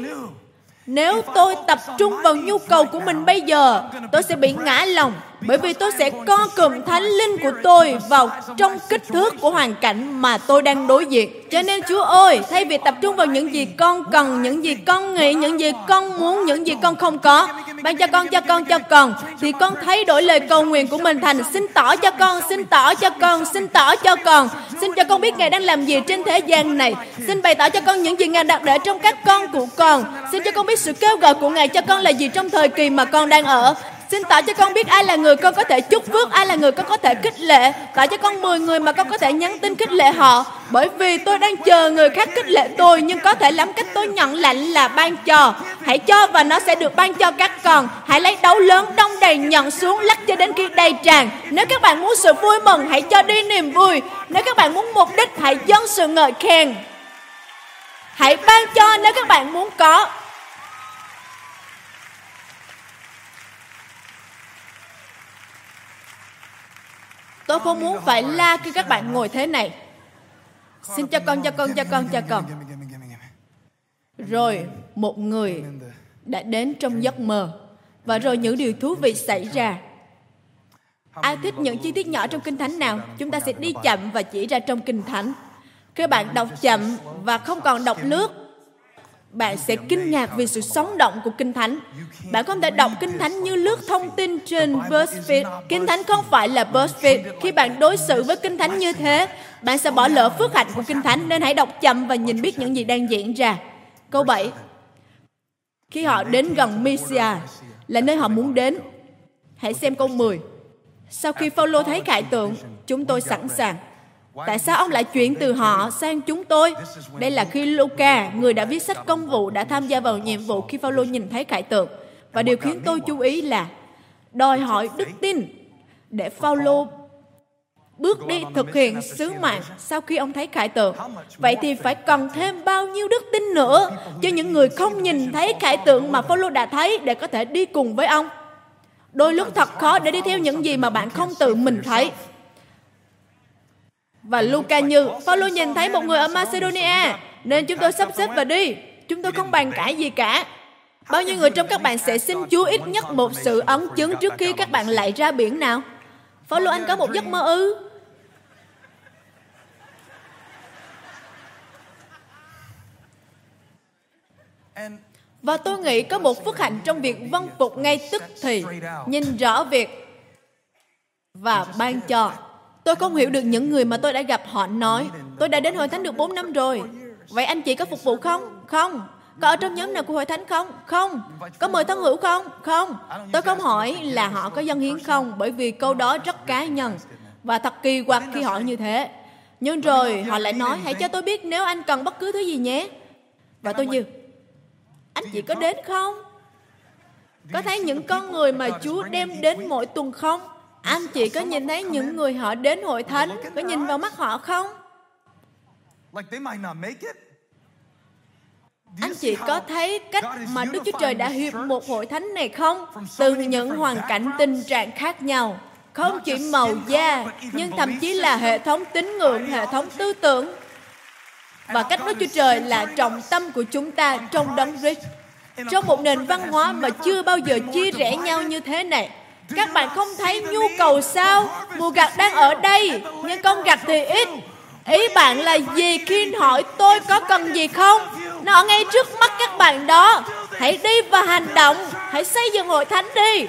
nếu tôi tập trung vào nhu cầu của mình bây giờ, tôi sẽ bị ngã lòng bởi vì tôi sẽ co cụm thánh linh của tôi vào trong kích thước của hoàn cảnh mà tôi đang đối diện. Cho nên Chúa ơi, thay vì tập trung vào những gì con cần, những gì con nghĩ, những gì con muốn, những gì con không có, ban cho con, cho con, cho con, thì con thay đổi lời cầu nguyện của mình thành xin tỏ cho con, xin tỏ cho con, xin tỏ cho con, xin cho con biết Ngài đang làm gì trên thế gian này, xin bày tỏ cho con những gì Ngài đặt để trong các con của con, xin cho con biết sự kêu gọi của Ngài cho con là gì trong thời kỳ mà con đang ở, Xin tỏ cho con biết ai là người con có thể chúc phước, ai là người con có thể khích lệ. Tỏ cho con 10 người mà con có thể nhắn tin khích lệ họ. Bởi vì tôi đang chờ người khác khích lệ tôi, nhưng có thể lắm cách tôi nhận lệnh là ban cho. Hãy cho và nó sẽ được ban cho các con. Hãy lấy đấu lớn đông đầy nhận xuống lắc cho đến khi đầy tràn. Nếu các bạn muốn sự vui mừng, hãy cho đi niềm vui. Nếu các bạn muốn mục đích, hãy dâng sự ngợi khen. Hãy ban cho nếu các bạn muốn có Tôi không muốn phải la khi các bạn ngồi thế này. Xin cho con, cho con, cho con, cho con. Rồi một người đã đến trong giấc mơ và rồi những điều thú vị xảy ra. Ai thích những chi tiết nhỏ trong Kinh Thánh nào? Chúng ta sẽ đi chậm và chỉ ra trong Kinh Thánh. Khi bạn đọc chậm và không còn đọc lướt, bạn sẽ kinh ngạc vì sự sống động của Kinh Thánh. Bạn không thể đọc Kinh Thánh như lướt thông tin trên BuzzFeed. Kinh Thánh không phải là BuzzFeed. Khi bạn đối xử với Kinh Thánh như thế, bạn sẽ bỏ lỡ phước hạnh của Kinh Thánh, nên hãy đọc chậm và nhìn biết những gì đang diễn ra. Câu 7. Khi họ đến gần Mysia, là nơi họ muốn đến. Hãy xem câu 10. Sau khi Phaolô thấy khải tượng, chúng tôi sẵn sàng. Tại sao ông lại chuyển từ họ sang chúng tôi? Đây là khi Luca, người đã viết sách công vụ, đã tham gia vào nhiệm vụ khi Phaolô nhìn thấy khải tượng. Và điều khiến tôi chú ý là đòi hỏi đức tin để Phaolô bước đi thực hiện sứ mạng sau khi ông thấy khải tượng. Vậy thì phải cần thêm bao nhiêu đức tin nữa cho những người không nhìn thấy khải tượng mà Phaolô đã thấy để có thể đi cùng với ông. Đôi lúc thật khó để đi theo những gì mà bạn không tự mình thấy. Và Luca như, Paulo nhìn thấy một người ở Macedonia, nên chúng tôi sắp xếp và đi. Chúng tôi không bàn cãi gì cả. Bao nhiêu người trong các bạn sẽ xin Chúa ít nhất một sự ấn chứng trước khi các bạn lại ra biển nào? Paulo anh có một giấc mơ ư? Và tôi nghĩ có một phước hạnh trong việc vâng phục ngay tức thì, nhìn rõ việc và ban cho. Tôi không hiểu được những người mà tôi đã gặp họ nói, tôi đã đến hội thánh được 4 năm rồi. Vậy anh chị có phục vụ không? Không. Có ở trong nhóm nào của hội thánh không? Không. Có mời thân hữu không? Không. Tôi không hỏi là họ có dân hiến không, bởi vì câu đó rất cá nhân. Và thật kỳ quặc khi hỏi như thế. Nhưng rồi họ lại nói, hãy cho tôi biết nếu anh cần bất cứ thứ gì nhé. Và tôi như, anh chị có đến không? Có thấy những con người mà Chúa đem đến mỗi tuần không? Anh chị có nhìn thấy những người họ đến hội thánh, có nhìn vào mắt họ không? Anh chị có thấy cách mà Đức Chúa Trời đã hiệp một hội thánh này không? Từ những hoàn cảnh tình trạng khác nhau. Không chỉ màu da, nhưng thậm chí là hệ thống tín ngưỡng, hệ thống tư tưởng. Và cách Đức Chúa Trời là trọng tâm của chúng ta trong đấng Christ. Trong một nền văn hóa mà chưa bao giờ chia rẽ nhau như thế này, các bạn không thấy nhu cầu sao? Mùa gặt đang ở đây, nhưng con gặt thì ít. Ý bạn là gì khi hỏi tôi có cần gì không? Nó ở ngay trước mắt các bạn đó. Hãy đi và hành động. Hãy xây dựng hội thánh đi.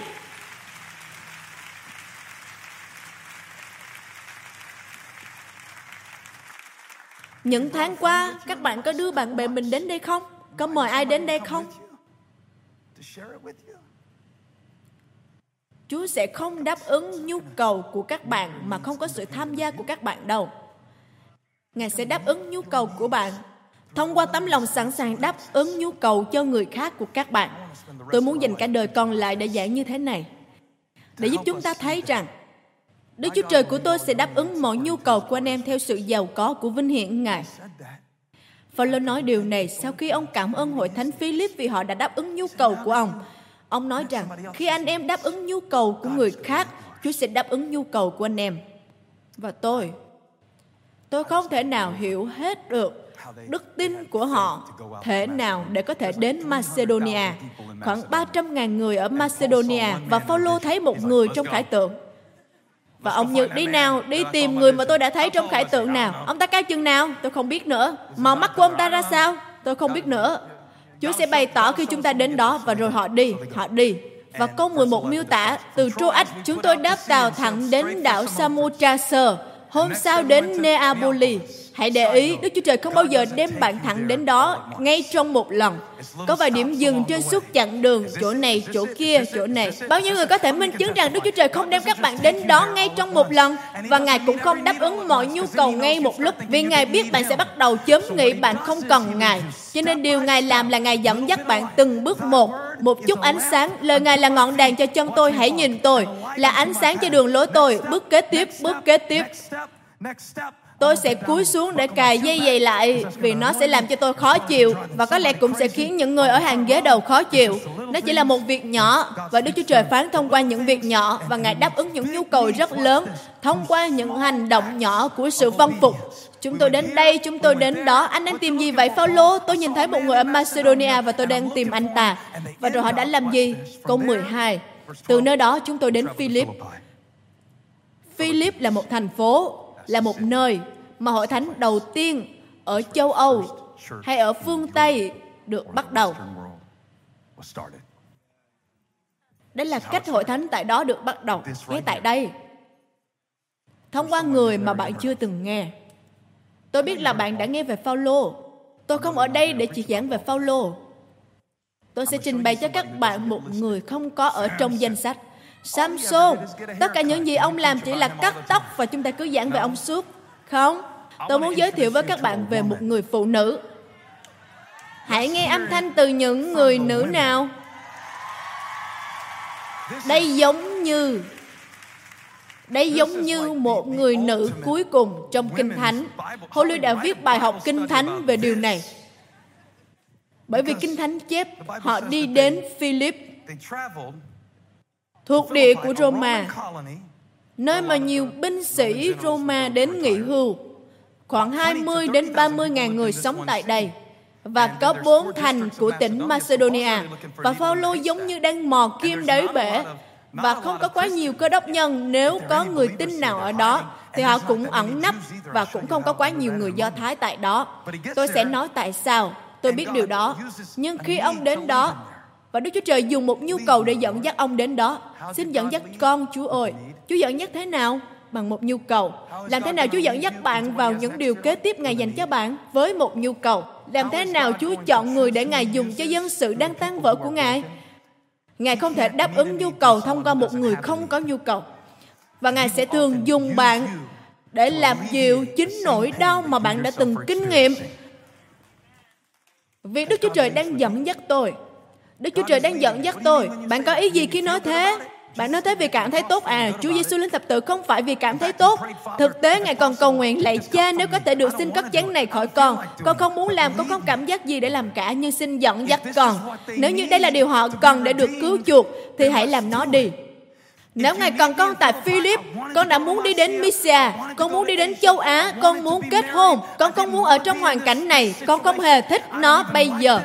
Những tháng qua, các bạn có đưa bạn bè mình đến đây không? Có mời ai đến đây không? Chúa sẽ không đáp ứng nhu cầu của các bạn mà không có sự tham gia của các bạn đâu. Ngài sẽ đáp ứng nhu cầu của bạn thông qua tấm lòng sẵn sàng đáp ứng nhu cầu cho người khác của các bạn. Tôi muốn dành cả đời còn lại để giảng như thế này. Để giúp chúng ta thấy rằng Đức Chúa Trời của tôi sẽ đáp ứng mọi nhu cầu của anh em theo sự giàu có của vinh hiển Ngài. Phaolô nói điều này sau khi ông cảm ơn hội thánh Philip vì họ đã đáp ứng nhu cầu của ông. Ông nói rằng khi anh em đáp ứng nhu cầu của người khác, Chúa sẽ đáp ứng nhu cầu của anh em. Và tôi, tôi không thể nào hiểu hết được đức tin của họ thể nào để có thể đến Macedonia. Khoảng 300.000 người ở Macedonia và Phaolô thấy một người trong khải tượng. Và ông Như đi nào, đi tìm người mà tôi đã thấy trong khải tượng nào. Ông ta cao chừng nào? Tôi không biết nữa. Màu mắt của ông ta ra sao? Tôi không biết nữa. Chúa sẽ bày tỏ khi chúng ta đến đó và rồi họ đi, họ đi. Và câu 11 miêu tả, từ Troas chúng tôi đáp tàu thẳng đến đảo Samothrace, hôm sau đến Neapoli. Hãy để ý, Đức Chúa Trời không bao giờ đem bạn thẳng đến đó ngay trong một lần. Có vài điểm dừng trên suốt chặng đường, chỗ này, chỗ kia, chỗ này. Bao nhiêu người có thể minh chứng rằng Đức Chúa Trời không đem các bạn đến đó ngay trong một lần và Ngài cũng không đáp ứng mọi nhu cầu ngay một lúc vì Ngài biết bạn sẽ bắt đầu chớm nghĩ bạn không cần Ngài. Cho nên điều Ngài làm là Ngài dẫn dắt bạn từng bước một, một chút ánh sáng. Lời Ngài là ngọn đèn cho chân tôi, hãy nhìn tôi. Là ánh sáng cho đường lối tôi. Bước kế tiếp, bước kế tiếp. Tôi sẽ cúi xuống để cài dây giày lại vì nó sẽ làm cho tôi khó chịu và có lẽ cũng sẽ khiến những người ở hàng ghế đầu khó chịu. Nó chỉ là một việc nhỏ và Đức Chúa Trời phán thông qua những việc nhỏ và Ngài đáp ứng những nhu cầu rất lớn thông qua những hành động nhỏ của sự vâng phục. Chúng tôi đến đây, chúng tôi đến đó. Anh đang tìm gì vậy, Phaolô? Tôi nhìn thấy một người ở Macedonia và tôi đang tìm anh ta. Và rồi họ đã làm gì? Câu 12. Từ nơi đó chúng tôi đến Philip. Philip là một thành phố là một nơi mà hội thánh đầu tiên ở châu Âu hay ở phương Tây được bắt đầu. Đây là cách hội thánh tại đó được bắt đầu, ngay tại đây. Thông qua người mà bạn chưa từng nghe. Tôi biết là bạn đã nghe về Phaolô. Tôi không ở đây để chỉ giảng về Phaolô. Tôi sẽ trình bày cho các bạn một người không có ở trong danh sách. Samson, tất cả những gì ông làm chỉ là cắt tóc và chúng ta cứ giảng về ông suốt. Không, tôi muốn giới thiệu với các bạn về một người phụ nữ. Hãy nghe âm thanh từ những người nữ nào. Đây giống như đây giống như một người nữ cuối cùng trong Kinh Thánh. Holy đã viết bài học Kinh Thánh về điều này. Bởi vì Kinh Thánh chép họ đi đến Philip thuộc địa của Roma, nơi mà nhiều binh sĩ Roma đến nghỉ hưu. Khoảng 20 đến 30 ngàn người sống tại đây. Và có bốn thành của tỉnh Macedonia. Và Phaolô giống như đang mò kim đáy bể. và không có quá nhiều cơ đốc nhân. Nếu có người tin nào ở đó thì họ cũng ẩn nấp và cũng không có quá nhiều người Do Thái tại đó. Tôi sẽ nói tại sao. Tôi biết điều đó. Nhưng khi ông đến đó, và Đức Chúa Trời dùng một nhu cầu để dẫn dắt ông đến đó. Xin dẫn dắt con Chúa ơi. Chúa dẫn dắt thế nào? Bằng một nhu cầu. Làm thế nào Chúa dẫn dắt bạn vào những điều kế tiếp Ngài dành cho bạn với một nhu cầu? Làm thế nào Chúa chọn người để Ngài dùng cho dân sự đang tan vỡ của Ngài? Ngài không thể đáp ứng nhu cầu thông qua một người không có nhu cầu. Và Ngài sẽ thường dùng bạn để làm dịu chính nỗi đau mà bạn đã từng kinh nghiệm. Vì Đức Chúa Trời đang dẫn dắt tôi. Đức Chúa Trời đang dẫn dắt tôi. Bạn có ý gì khi nói thế? Bạn nói thế vì cảm thấy tốt à? Chúa Giêsu lên thập tự không phải vì cảm thấy tốt. Thực tế Ngài còn cầu nguyện lạy Cha nếu có thể được xin cất chén này khỏi con. Con không muốn làm, con không cảm giác gì để làm cả, nhưng xin dẫn dắt con. Nếu như đây là điều họ cần để được cứu chuộc, thì hãy làm nó đi. Nếu Ngài còn con tại Philip, con đã muốn đi đến Mysia, con muốn đi đến châu Á, con muốn kết hôn, con không muốn ở trong hoàn cảnh này, con không hề thích nó bây giờ.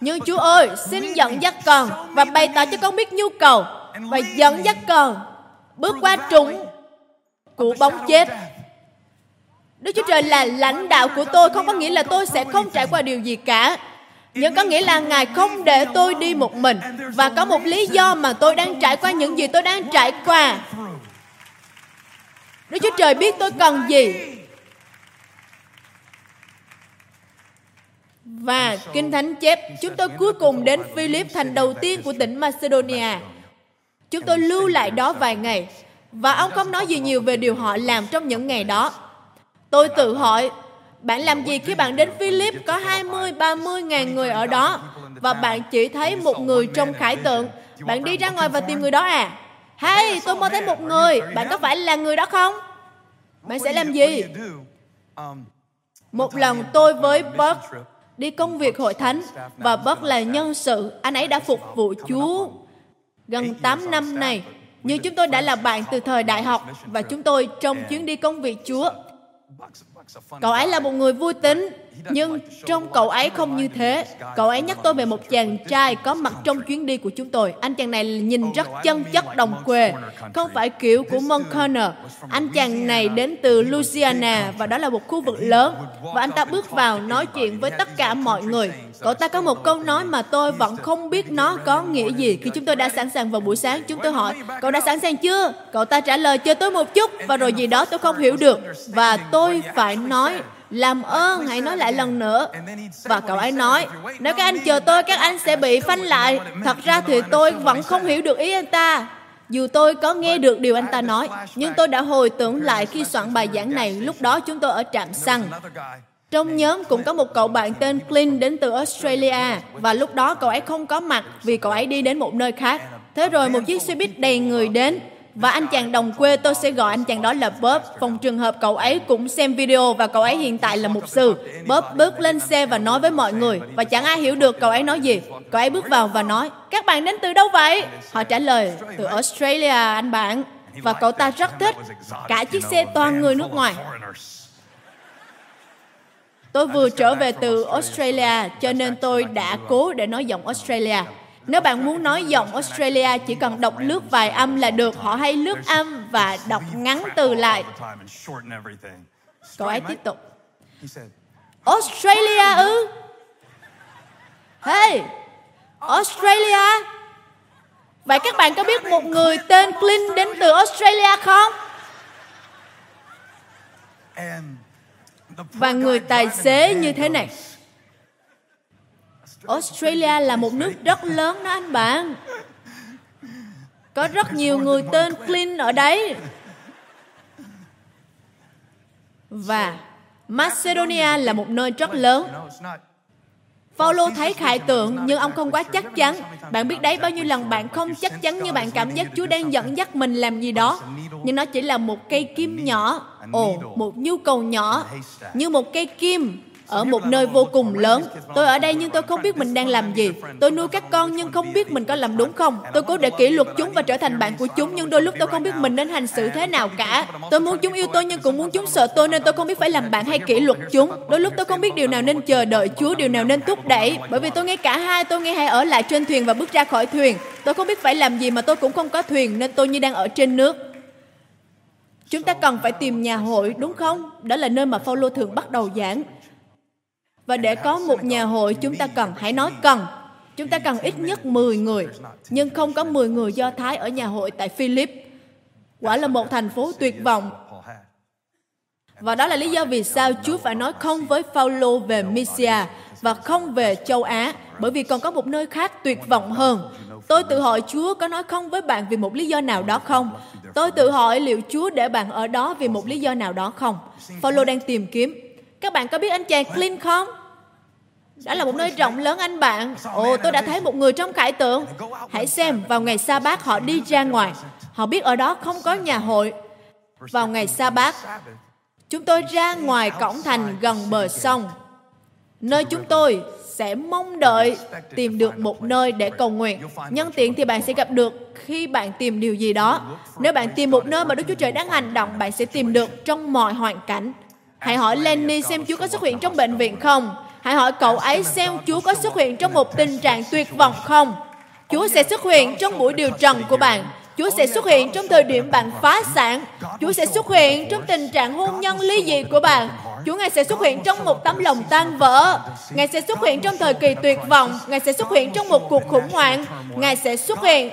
Nhưng Chúa ơi, xin dẫn dắt con và bày tỏ cho con biết nhu cầu và dẫn dắt con bước qua trũng của bóng chết. Đức Chúa Trời là lãnh đạo của tôi không có nghĩa là tôi sẽ không trải qua điều gì cả. Nhưng có nghĩa là Ngài không để tôi đi một mình và có một lý do mà tôi đang trải qua những gì tôi đang trải qua. Đức Chúa Trời biết tôi cần gì Và Kinh Thánh chép, chúng tôi cuối cùng đến Philip, thành đầu tiên của tỉnh Macedonia. Chúng tôi lưu lại đó vài ngày, và ông không nói gì nhiều về điều họ làm trong những ngày đó. Tôi tự hỏi, bạn làm gì khi bạn đến Philip có 20, 30 ngàn người ở đó, và bạn chỉ thấy một người trong khải tượng. Bạn đi ra ngoài và tìm người đó à? Hay, tôi mơ thấy một người, bạn có phải là người đó không? Bạn sẽ làm gì? Một lần tôi với Buck đi công việc hội thánh và Buck là nhân sự. Anh ấy đã phục vụ Chúa gần 8 năm này. như chúng tôi đã là bạn từ thời đại học và chúng tôi trong chuyến đi công việc Chúa. Cậu ấy là một người vui tính, nhưng trong cậu ấy không như thế. Cậu ấy nhắc tôi về một chàng trai có mặt trong chuyến đi của chúng tôi. Anh chàng này nhìn rất chân chất đồng quê, không phải kiểu của Montclair. Anh chàng này đến từ Louisiana và đó là một khu vực lớn. Và anh ta bước vào nói chuyện với tất cả mọi người. Cậu ta có một câu nói mà tôi vẫn không biết nó có nghĩa gì. Khi chúng tôi đã sẵn sàng vào buổi sáng, chúng tôi hỏi, cậu đã sẵn sàng chưa? Cậu ta trả lời, chờ tôi một chút. Và rồi gì đó tôi không hiểu được. Và tôi phải nói, làm ơn, hãy nói lại lần nữa. Và cậu ấy nói, nếu các anh chờ tôi, các anh sẽ bị phanh lại. Thật ra thì tôi vẫn không hiểu được ý anh ta. Dù tôi có nghe được điều anh ta nói, nhưng tôi đã hồi tưởng lại khi soạn bài giảng này. Lúc đó chúng tôi ở trạm xăng. Trong nhóm cũng có một cậu bạn tên Clint đến từ Australia. Và lúc đó cậu ấy không có mặt vì cậu ấy đi đến một nơi khác. Thế rồi một chiếc xe buýt đầy người đến và anh chàng đồng quê tôi sẽ gọi anh chàng đó là Bob. Phòng trường hợp cậu ấy cũng xem video và cậu ấy hiện tại là mục sư. Bob bước lên xe và nói với mọi người và chẳng ai hiểu được cậu ấy nói gì. Cậu ấy bước vào và nói, các bạn đến từ đâu vậy? Họ trả lời, từ Australia anh bạn. Và cậu ta rất thích. Cả chiếc xe toàn người nước ngoài. Tôi vừa trở về từ Australia cho nên tôi đã cố để nói giọng Australia. Nếu bạn muốn nói giọng Australia chỉ cần đọc lướt vài âm là được. Họ hay lướt âm và đọc ngắn từ lại. Cậu ấy tiếp tục. Australia ư? Hey, Australia. Vậy các bạn có biết một người tên Clint đến từ Australia không? Và người tài xế như thế này. Australia là một nước rất lớn đó anh bạn. Có rất nhiều người tên Clint ở đấy. Và Macedonia là một nơi rất lớn. Paulo thấy khải tượng nhưng ông không quá chắc chắn. Bạn biết đấy bao nhiêu lần bạn không chắc chắn như bạn cảm giác Chúa đang dẫn dắt mình làm gì đó. Nhưng nó chỉ là một cây kim nhỏ. Ồ, một nhu cầu nhỏ. Như một cây kim ở một nơi vô cùng lớn. Tôi ở đây nhưng tôi không biết mình đang làm gì. Tôi nuôi các con nhưng không biết mình có làm đúng không. Tôi cố để kỷ luật chúng và trở thành bạn của chúng nhưng đôi lúc tôi không biết mình nên hành xử thế nào cả. Tôi muốn chúng yêu tôi nhưng cũng muốn chúng sợ tôi nên tôi không biết phải làm bạn hay kỷ luật chúng. Đôi lúc tôi không biết điều nào nên chờ đợi Chúa, điều nào nên thúc đẩy. Bởi vì tôi nghe cả hai, tôi nghe hãy ở lại trên thuyền và bước ra khỏi thuyền. Tôi không biết phải làm gì mà tôi cũng không có thuyền nên tôi như đang ở trên nước. Chúng ta cần phải tìm nhà hội, đúng không? Đó là nơi mà Phaolô thường bắt đầu giảng. Và để có một nhà hội chúng ta cần, hãy nói cần, chúng ta cần ít nhất 10 người, nhưng không có 10 người Do Thái ở nhà hội tại Philip. Quả là một thành phố tuyệt vọng. Và đó là lý do vì sao Chúa phải nói không với Phaolô về Mysia và không về châu Á, bởi vì còn có một nơi khác tuyệt vọng hơn. Tôi tự hỏi Chúa có nói không với bạn vì một lý do nào đó không? Tôi tự hỏi liệu Chúa để bạn ở đó vì một lý do nào đó không? Phaolô đang tìm kiếm các bạn có biết anh chàng Clint không? Đó là một nơi rộng lớn anh bạn. Ồ, tôi đã thấy một người trong khải tượng. Hãy xem, vào ngày sa bát họ đi ra ngoài. Họ biết ở đó không có nhà hội. Vào ngày sa bát, chúng tôi ra ngoài cổng thành gần bờ sông. Nơi chúng tôi sẽ mong đợi tìm được một nơi để cầu nguyện. Nhân tiện thì bạn sẽ gặp được khi bạn tìm điều gì đó. Nếu bạn tìm một nơi mà Đức Chúa Trời đang hành động, bạn sẽ tìm được trong mọi hoàn cảnh. Hãy hỏi Lenny xem Chúa có xuất hiện trong bệnh viện không. Hãy hỏi cậu ấy xem Chúa có xuất hiện trong một tình trạng tuyệt vọng không. Chúa sẽ xuất hiện trong buổi điều trần của bạn. Chúa sẽ xuất hiện trong thời điểm bạn phá sản. Chúa sẽ xuất hiện trong tình trạng hôn nhân ly dị của bạn. Chúa Ngài sẽ xuất hiện trong một tấm lòng tan vỡ. Ngài sẽ xuất hiện trong thời kỳ tuyệt vọng. Ngài sẽ xuất hiện trong một cuộc khủng hoảng. Ngài sẽ xuất hiện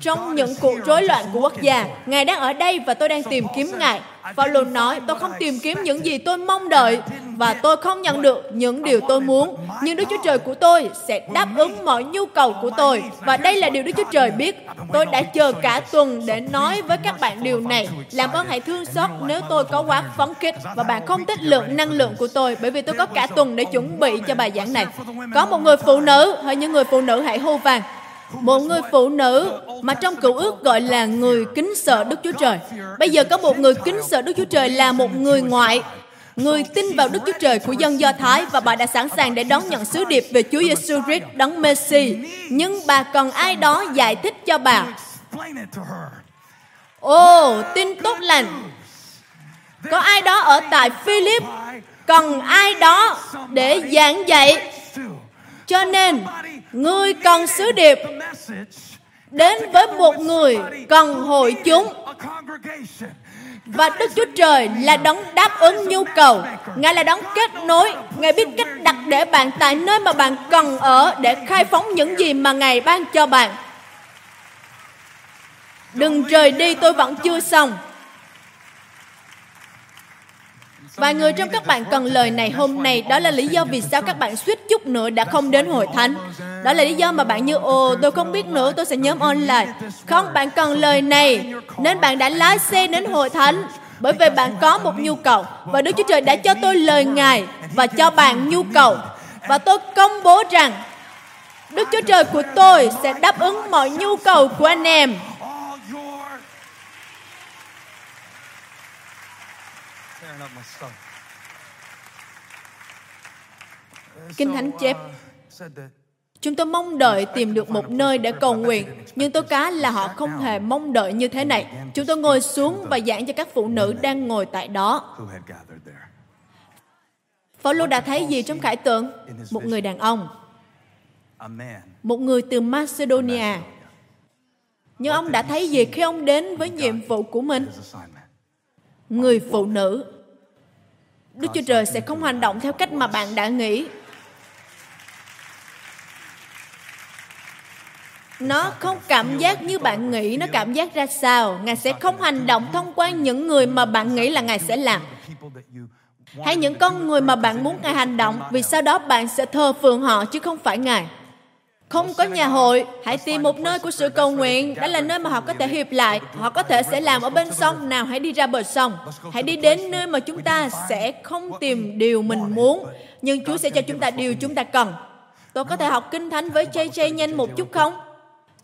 trong những cuộc rối loạn của quốc gia. Ngài đang ở đây và tôi đang tìm kiếm Ngài. Phaolô nói, tôi không tìm kiếm những gì tôi mong đợi và tôi không nhận được những điều tôi muốn. Nhưng Đức Chúa Trời của tôi sẽ đáp ứng mọi nhu cầu của tôi. Và đây là điều Đức Chúa Trời biết. Tôi đã chờ cả tuần để nói với các bạn điều này. Làm ơn hãy thương xót nếu tôi có quá phấn khích và bạn không thích lượng năng lượng của tôi bởi vì tôi có cả tuần để chuẩn bị cho bài giảng này. Có một người phụ nữ, hay những người phụ nữ hãy hô vàng một người phụ nữ mà trong cựu ước gọi là người kính sợ Đức Chúa Trời. Bây giờ có một người kính sợ Đức Chúa Trời là một người ngoại, người tin vào Đức Chúa Trời của dân Do Thái và bà đã sẵn sàng để đón nhận sứ điệp về Chúa Giêsu Christ đấng Messi. Nhưng bà cần ai đó giải thích cho bà. Ồ, oh, tin tốt lành. Có ai đó ở tại Philip cần ai đó để giảng dạy. Cho nên, người cần sứ điệp đến với một người cần hội chúng và Đức Chúa Trời là đấng đáp ứng nhu cầu. Ngài là đấng kết nối. Ngài biết cách đặt để bạn tại nơi mà bạn cần ở để khai phóng những gì mà Ngài ban cho bạn. Đừng rời đi, tôi vẫn chưa xong. Vài người trong các bạn cần lời này hôm nay, đó là lý do vì sao các bạn suýt chút nữa đã không đến hội thánh. Đó là lý do mà bạn như, ồ, tôi không biết nữa, tôi sẽ nhóm online. Không, bạn cần lời này, nên bạn đã lái xe đến hội thánh. Bởi vì bạn có một nhu cầu, và Đức Chúa Trời đã cho tôi lời Ngài và cho bạn nhu cầu. Và tôi công bố rằng, Đức Chúa Trời của tôi sẽ đáp ứng mọi nhu cầu của anh em. Kinh Thánh chép, Chúng tôi mong đợi tìm được một nơi để cầu nguyện, nhưng tôi cá là họ không hề mong đợi như thế này. Chúng tôi ngồi xuống và giảng cho các phụ nữ đang ngồi tại đó. Phaolô đã thấy gì trong khải tượng? Một người đàn ông. Một người từ Macedonia. Nhưng ông đã thấy gì khi ông đến với nhiệm vụ của mình? Người phụ nữ Đức Chúa Trời sẽ không hành động theo cách mà bạn đã nghĩ. Nó không cảm giác như bạn nghĩ, nó cảm giác ra sao. Ngài sẽ không hành động thông qua những người mà bạn nghĩ là Ngài sẽ làm. hay những con người mà bạn muốn Ngài hành động, vì sau đó bạn sẽ thờ phượng họ chứ không phải Ngài không có nhà hội, hãy tìm một nơi của sự cầu nguyện. Đó là nơi mà họ có thể hiệp lại. Họ có thể sẽ làm ở bên sông. Nào, hãy đi ra bờ sông. Hãy đi đến nơi mà chúng ta sẽ không tìm điều mình muốn. Nhưng chúa sẽ cho chúng ta điều chúng ta cần. Tôi có thể học kinh thánh với JJ nhanh một chút không?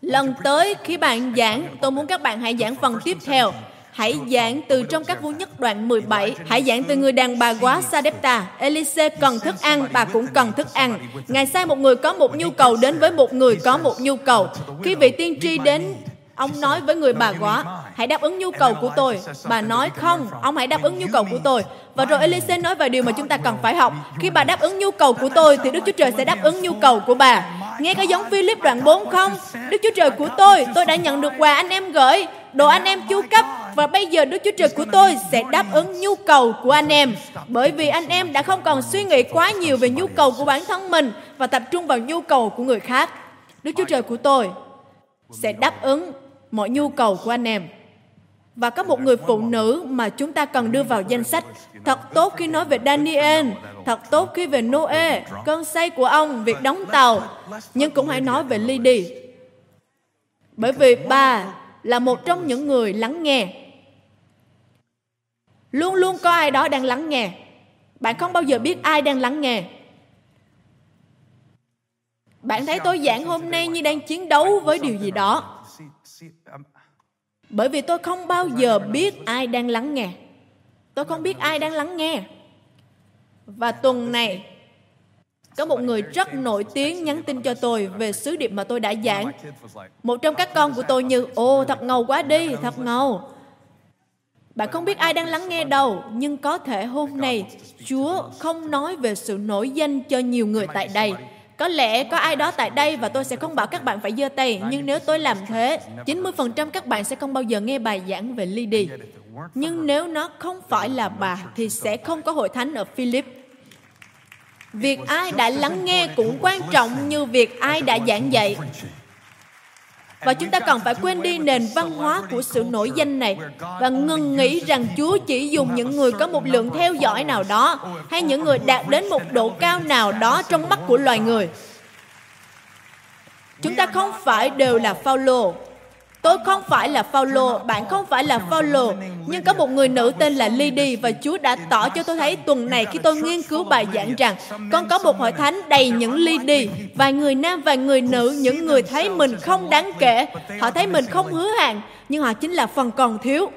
Lần tới, khi bạn giảng, tôi muốn các bạn hãy giảng phần tiếp theo. Hãy giảng từ trong các vua nhất đoạn 17. Hãy giảng từ người đàn bà quá Sadepta. Elise cần thức ăn, bà cũng cần thức ăn. Ngài sai một người có một nhu cầu đến với một người có một nhu cầu. Khi vị tiên tri đến Ông nói với người bà quá, hãy đáp ứng nhu cầu của tôi. Bà nói, không, ông hãy đáp ứng nhu cầu của tôi. Và rồi Elise nói về điều mà chúng ta cần phải học. Khi bà đáp ứng nhu cầu của tôi, thì Đức Chúa Trời sẽ đáp ứng nhu cầu của bà. Nghe có giống Philip đoạn 4 không? Đức Chúa Trời của tôi, tôi đã nhận được quà anh em gửi, đồ anh em chu cấp, và bây giờ Đức Chúa Trời của tôi sẽ đáp ứng nhu cầu của anh em. Bởi vì anh em đã không còn suy nghĩ quá nhiều về nhu cầu của bản thân mình và tập trung vào nhu cầu của người khác. Đức Chúa Trời của tôi sẽ đáp ứng mọi nhu cầu của anh em. Và có một người phụ nữ mà chúng ta cần đưa vào danh sách. Thật tốt khi nói về Daniel, thật tốt khi về Noe, cơn say của ông, việc đóng tàu. Nhưng cũng hãy nói về Lydia. Bởi vì bà là một trong những người lắng nghe. Luôn luôn có ai đó đang lắng nghe. Bạn không bao giờ biết ai đang lắng nghe. Bạn thấy tôi giảng hôm nay như đang chiến đấu với điều gì đó. Bởi vì tôi không bao giờ biết ai đang lắng nghe. Tôi không biết ai đang lắng nghe. Và tuần này, có một người rất nổi tiếng nhắn tin cho tôi về sứ điệp mà tôi đã giảng. Một trong các con của tôi như, ô thật ngầu quá đi thật ngầu bạn không biết ai đang lắng nghe đâu nhưng có thể hôm nay chúa không nói về sự nổi danh cho nhiều người tại đây có lẽ có ai đó tại đây và tôi sẽ không bảo các bạn phải giơ tay, nhưng nếu tôi làm thế, 90% các bạn sẽ không bao giờ nghe bài giảng về Lydia. Nhưng nếu nó không phải là bà, thì sẽ không có hội thánh ở Philip. Việc ai đã lắng nghe cũng quan trọng như việc ai đã giảng dạy. Và chúng ta cần phải quên đi nền văn hóa của sự nổi danh này và ngừng nghĩ rằng Chúa chỉ dùng những người có một lượng theo dõi nào đó hay những người đạt đến một độ cao nào đó trong mắt của loài người. Chúng ta không phải đều là Phaolô Tôi không phải là Phaolô, bạn không phải là Phaolô, nhưng có một người nữ tên là Lydi và Chúa đã tỏ cho tôi thấy tuần này khi tôi nghiên cứu bài giảng rằng con có một hội thánh đầy những Lydi, vài người nam và người nữ, những người thấy mình không đáng kể, họ thấy mình không hứa hẹn, nhưng họ chính là phần còn thiếu.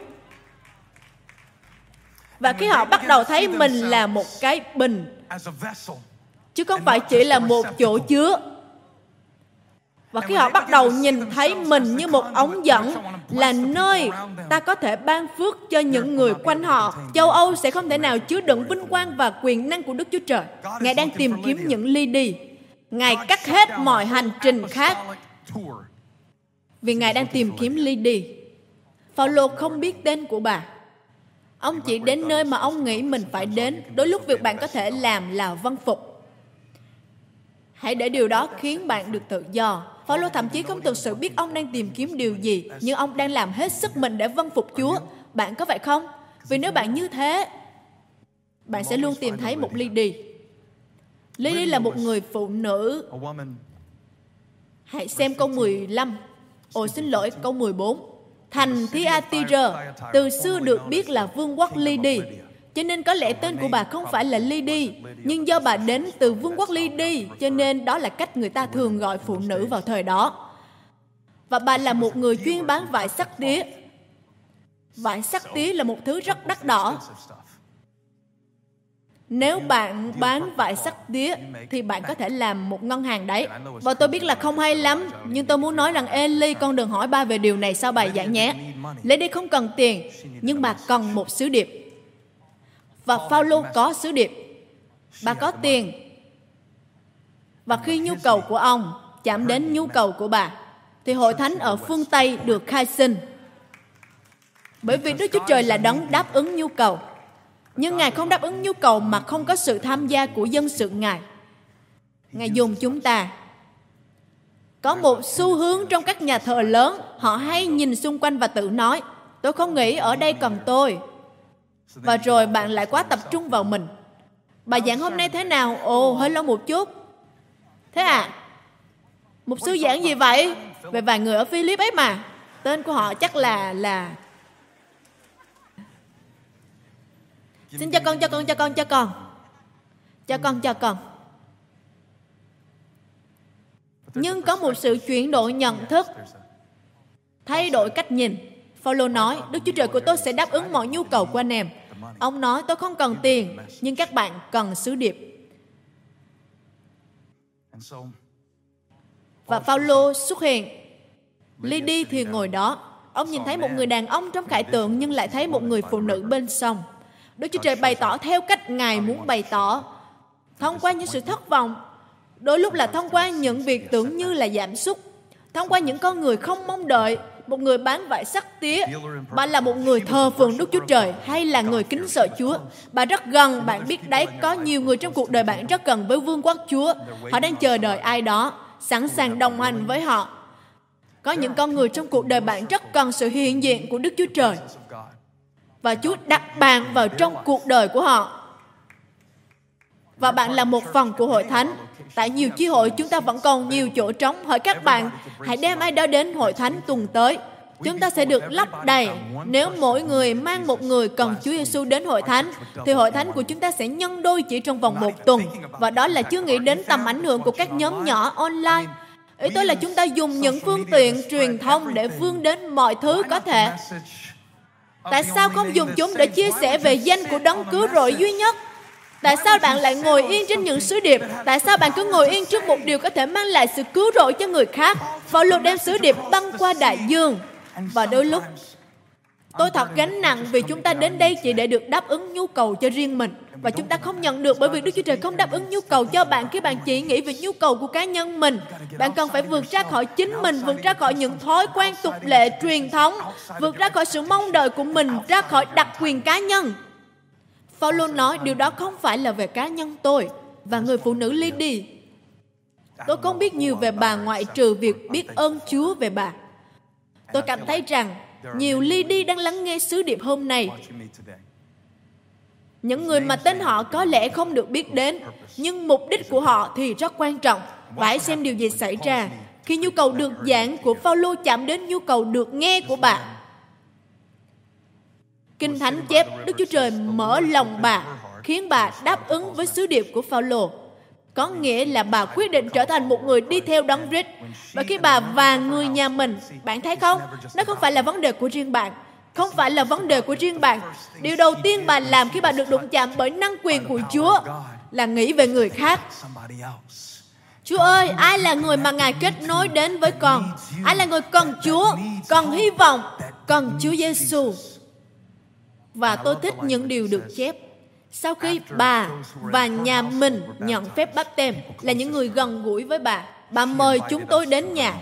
Và khi họ bắt đầu thấy mình là một cái bình, chứ không phải chỉ là một chỗ chứa và khi họ bắt đầu nhìn thấy mình như một ống dẫn, là nơi ta có thể ban phước cho những người quanh họ. Châu âu sẽ không thể nào chứa đựng vinh quang và quyền năng của đức chúa trời. Ngài đang tìm kiếm những ly đi. Ngài cắt hết mọi hành trình khác. Vì ngài đang tìm kiếm ly đi. Phaolô không biết tên của bà. Ông chỉ đến nơi mà ông nghĩ mình phải đến. Đôi lúc việc bạn có thể làm là văn phục. Hãy để điều đó khiến bạn được tự do. Phaolô thậm chí không thực sự biết ông đang tìm kiếm điều gì, nhưng ông đang làm hết sức mình để vâng phục Chúa. Bạn có vậy không? Vì nếu bạn như thế, bạn sẽ luôn tìm thấy một Lydie. Lydie là một người phụ nữ. Hãy xem câu 15. Ồ xin lỗi, câu 14. Thành Thyatira từ xưa được biết là vương quốc Lydie cho nên có lẽ tên của bà không phải là Lydi, nhưng do bà đến từ vương quốc Lydi, cho nên đó là cách người ta thường gọi phụ nữ vào thời đó. Và bà là một người chuyên bán vải sắc tía. Vải sắc tía là một thứ rất đắt đỏ. Nếu bạn bán vải sắc tía thì bạn có thể làm một ngân hàng đấy. Và tôi biết là không hay lắm, nhưng tôi muốn nói rằng Eli con đừng hỏi ba về điều này sau bài giảng nhé. Lady không cần tiền, nhưng bà cần một sứ điệp và Phaolô có sứ điệp. Bà có tiền. Và khi nhu cầu của ông chạm đến nhu cầu của bà, thì hội thánh ở phương Tây được khai sinh. Bởi vì Đức Chúa Trời là đấng đáp ứng nhu cầu. Nhưng Ngài không đáp ứng nhu cầu mà không có sự tham gia của dân sự Ngài. Ngài dùng chúng ta Có một xu hướng trong các nhà thờ lớn, họ hay nhìn xung quanh và tự nói, tôi không nghĩ ở đây cần tôi. Và rồi bạn lại quá tập trung vào mình. Bài giảng hôm nay thế nào? Ồ, hơi lâu một chút. Thế à? Một sư giảng gì vậy? Về vài người ở Philip ấy mà. Tên của họ chắc là là Xin cho con, cho con, cho con, cho con. Cho con, cho con. Nhưng có một sự chuyển đổi nhận thức, thay đổi cách nhìn. Phaolô nói, Đức Chúa Trời của tôi sẽ đáp ứng mọi nhu cầu của anh em. Ông nói, tôi không cần tiền, nhưng các bạn cần sứ điệp. Và Phaolô xuất hiện. ly đi thì ngồi đó. Ông nhìn thấy một người đàn ông trong khải tượng nhưng lại thấy một người phụ nữ bên sông. Đức Chúa Trời bày tỏ theo cách Ngài muốn bày tỏ. Thông qua những sự thất vọng, đôi lúc là thông qua những việc tưởng như là giảm sút, thông qua những con người không mong đợi, một người bán vải sắc tía, bạn là một người thờ phượng Đức Chúa Trời hay là người kính sợ Chúa. Bạn rất gần, bạn biết đấy, có nhiều người trong cuộc đời bạn rất gần với vương quốc Chúa. Họ đang chờ đợi ai đó, sẵn sàng đồng hành với họ. Có những con người trong cuộc đời bạn rất cần sự hiện diện của Đức Chúa Trời và Chúa đặt bạn vào trong cuộc đời của họ. Và bạn là một phần của hội thánh. Tại nhiều chi hội chúng ta vẫn còn nhiều chỗ trống. Hỏi các bạn, hãy đem ai đó đến hội thánh tuần tới. Chúng ta sẽ được lấp đầy. Nếu mỗi người mang một người cần Chúa Giêsu đến hội thánh, thì hội thánh của chúng ta sẽ nhân đôi chỉ trong vòng một tuần. Và đó là chưa nghĩ đến tầm ảnh hưởng của các nhóm nhỏ online. Ý tôi là chúng ta dùng những phương tiện truyền thông để vươn đến mọi thứ có thể Tại sao không dùng chúng để chia sẻ về danh của đấng cứu rỗi duy nhất? Tại sao bạn lại ngồi yên trên những sứ điệp? Tại sao bạn cứ ngồi yên trước một điều có thể mang lại sự cứu rỗi cho người khác? Phaolô đem sứ điệp băng qua đại dương. Và đôi lúc, tôi thật gánh nặng vì chúng ta đến đây chỉ để được đáp ứng nhu cầu cho riêng mình. Và chúng ta không nhận được bởi vì Đức Chúa Trời không đáp ứng nhu cầu cho bạn khi bạn chỉ nghĩ về nhu cầu của cá nhân mình. Bạn cần phải vượt ra khỏi chính mình, vượt ra khỏi những thói quen tục lệ truyền thống, vượt ra khỏi sự mong đợi của mình, ra khỏi đặc quyền cá nhân. Phaolô nói, điều đó không phải là về cá nhân tôi và người phụ nữ Lydie. Tôi không biết nhiều về bà ngoại trừ việc biết ơn Chúa về bà. Tôi cảm thấy rằng nhiều Lydie đang lắng nghe sứ điệp hôm nay những người mà tên họ có lẽ không được biết đến, nhưng mục đích của họ thì rất quan trọng và hãy xem điều gì xảy ra khi nhu cầu được giảng của Paulo chạm đến nhu cầu được nghe của bạn Kinh Thánh chép Đức Chúa Trời mở lòng bà khiến bà đáp ứng với sứ điệp của Phaolô có nghĩa là bà quyết định trở thành một người đi theo đấng Christ và khi bà và người nhà mình bạn thấy không nó không phải là vấn đề của riêng bạn không phải là vấn đề của riêng bạn. Điều đầu tiên bạn làm khi bạn được đụng chạm bởi năng quyền của Chúa là nghĩ về người khác. Chúa ơi, ai là người mà Ngài kết nối đến với con? Ai là người cần Chúa, cần hy vọng, cần Chúa Giêsu? Và tôi thích những điều được chép. Sau khi bà và nhà mình nhận phép báp tem là những người gần gũi với bà, bà mời chúng tôi đến nhà.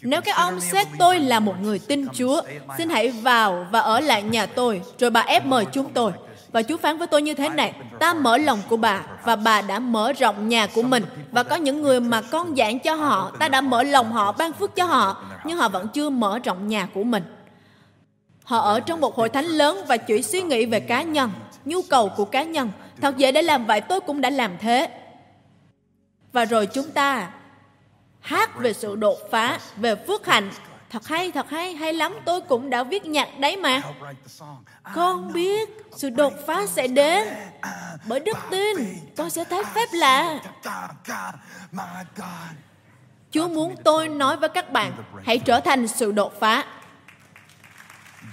nếu các ông xét tôi là một người tin Chúa, xin hãy vào và ở lại nhà tôi, rồi bà ép mời chúng tôi. Và Chúa phán với tôi như thế này, ta mở lòng của bà và bà đã mở rộng nhà của mình. Và có những người mà con giảng cho họ, ta đã mở lòng họ, ban phước cho họ, nhưng họ vẫn chưa mở rộng nhà của mình. Họ ở trong một hội thánh lớn và chỉ suy nghĩ về cá nhân, nhu cầu của cá nhân. Thật dễ để làm vậy, tôi cũng đã làm thế. Và rồi chúng ta hát về sự đột phá, về phước hạnh. Thật hay, thật hay, hay lắm, tôi cũng đã viết nhạc đấy mà. Con biết sự đột phá sẽ đến. Bởi đức tin, con sẽ thấy phép lạ. Chúa muốn tôi nói với các bạn, hãy trở thành sự đột phá.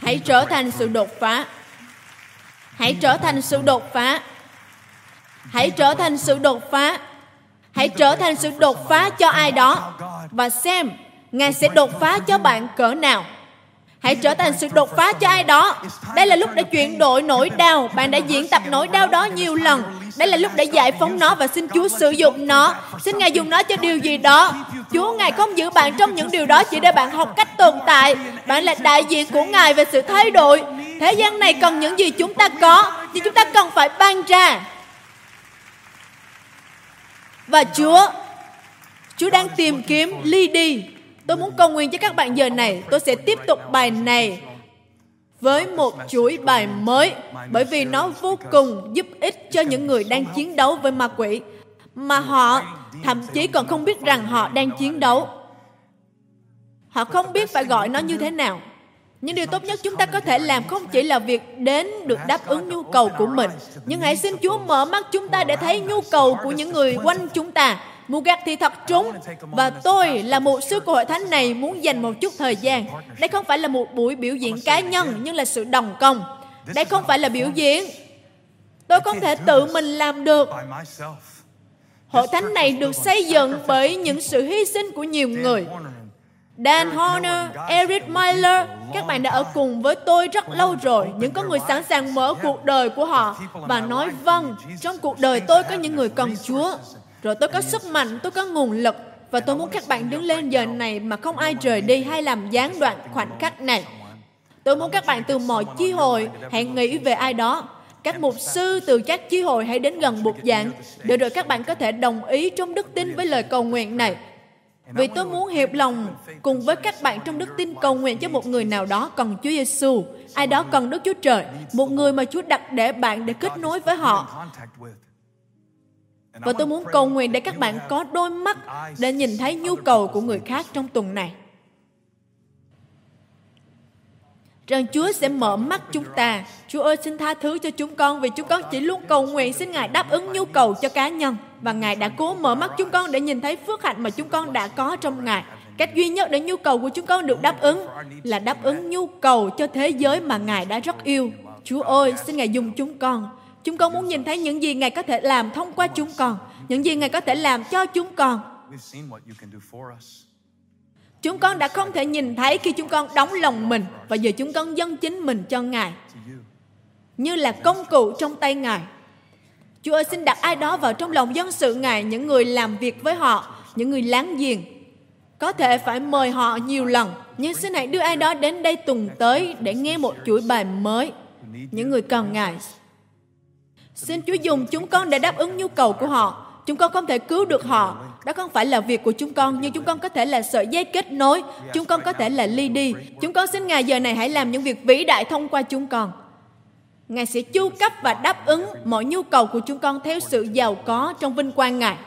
Hãy trở thành sự đột phá. Hãy trở thành sự đột phá. Hãy trở thành sự đột phá hãy trở thành sự đột phá cho ai đó và xem, ngài sẽ đột phá cho bạn cỡ nào hãy trở thành sự đột phá cho ai đó đây là lúc để chuyển đổi nỗi đau bạn đã diễn tập nỗi đau đó nhiều lần đây là lúc để giải phóng nó và xin Chúa sử dụng nó. Xin Ngài dùng nó cho điều gì đó. Chúa Ngài không giữ bạn trong những điều đó chỉ để bạn học cách tồn tại. Bạn là đại diện của Ngài về sự thay đổi. Thế gian này cần những gì chúng ta có thì chúng ta cần phải ban ra. Và Chúa, Chúa đang tìm kiếm ly đi. Tôi muốn cầu nguyện cho các bạn giờ này. Tôi sẽ tiếp tục bài này với một chuỗi bài mới, bởi vì nó vô cùng giúp ích cho những người đang chiến đấu với ma quỷ. Mà họ thậm chí còn không biết rằng họ đang chiến đấu. Họ không biết phải gọi nó như thế nào. Nhưng điều tốt nhất chúng ta có thể làm không chỉ là việc đến được đáp ứng nhu cầu của mình, nhưng hãy xin chúa mở mắt chúng ta để thấy nhu cầu của những người quanh chúng ta. Mù gạt thì thật trúng. Và tôi là một sư của hội thánh này muốn dành một chút thời gian. Đây không phải là một buổi biểu diễn cá nhân Nhưng là sự đồng công. Đây không phải là biểu diễn. Tôi không thể tự mình làm được. Hội thánh này được xây dựng bởi những sự hy sinh của nhiều người. Dan Horner, Eric Miller, các bạn đã ở cùng với tôi rất lâu rồi. Những con người sẵn sàng mở cuộc đời của họ và nói vâng, trong cuộc đời tôi có những người cần Chúa. Rồi tôi có sức mạnh, tôi có nguồn lực và tôi muốn các bạn đứng lên giờ này mà không ai rời đi hay làm gián đoạn khoảnh khắc này. Tôi muốn các bạn từ mọi chi hội hãy nghĩ về ai đó. Các mục sư từ các chi hội hãy đến gần bục giảng. để rồi các bạn có thể đồng ý trong đức tin với lời cầu nguyện này. Vì tôi muốn hiệp lòng cùng với các bạn trong đức tin cầu nguyện cho một người nào đó cần Chúa Giêsu, ai đó cần Đức Chúa Trời, một người mà Chúa đặt để bạn để kết nối với họ. Và tôi muốn cầu nguyện để các bạn có đôi mắt để nhìn thấy nhu cầu của người khác trong tuần này. Rằng Chúa sẽ mở mắt chúng ta. Chúa ơi xin tha thứ cho chúng con vì chúng con chỉ luôn cầu nguyện xin Ngài đáp ứng nhu cầu cho cá nhân. Và Ngài đã cố mở mắt chúng con để nhìn thấy phước hạnh mà chúng con đã có trong Ngài. Cách duy nhất để nhu cầu của chúng con được đáp ứng là đáp ứng nhu cầu cho thế giới mà Ngài đã rất yêu. Chúa ơi, xin Ngài dùng chúng con Chúng con muốn nhìn thấy những gì Ngài có thể làm thông qua chúng con, những gì Ngài có thể làm cho chúng con. Chúng con đã không thể nhìn thấy khi chúng con đóng lòng mình và giờ chúng con dâng chính mình cho Ngài. Như là công cụ trong tay Ngài. Chúa ơi xin đặt ai đó vào trong lòng dân sự Ngài, những người làm việc với họ, những người láng giềng. Có thể phải mời họ nhiều lần, nhưng xin hãy đưa ai đó đến đây tuần tới để nghe một chuỗi bài mới. Những người cần Ngài Xin Chúa dùng chúng con để đáp ứng nhu cầu của họ. Chúng con không thể cứu được họ. Đó không phải là việc của chúng con, nhưng chúng con có thể là sợi dây kết nối. Chúng con có thể là ly đi. Chúng con xin Ngài giờ này hãy làm những việc vĩ đại thông qua chúng con. Ngài sẽ chu cấp và đáp ứng mọi nhu cầu của chúng con theo sự giàu có trong vinh quang Ngài.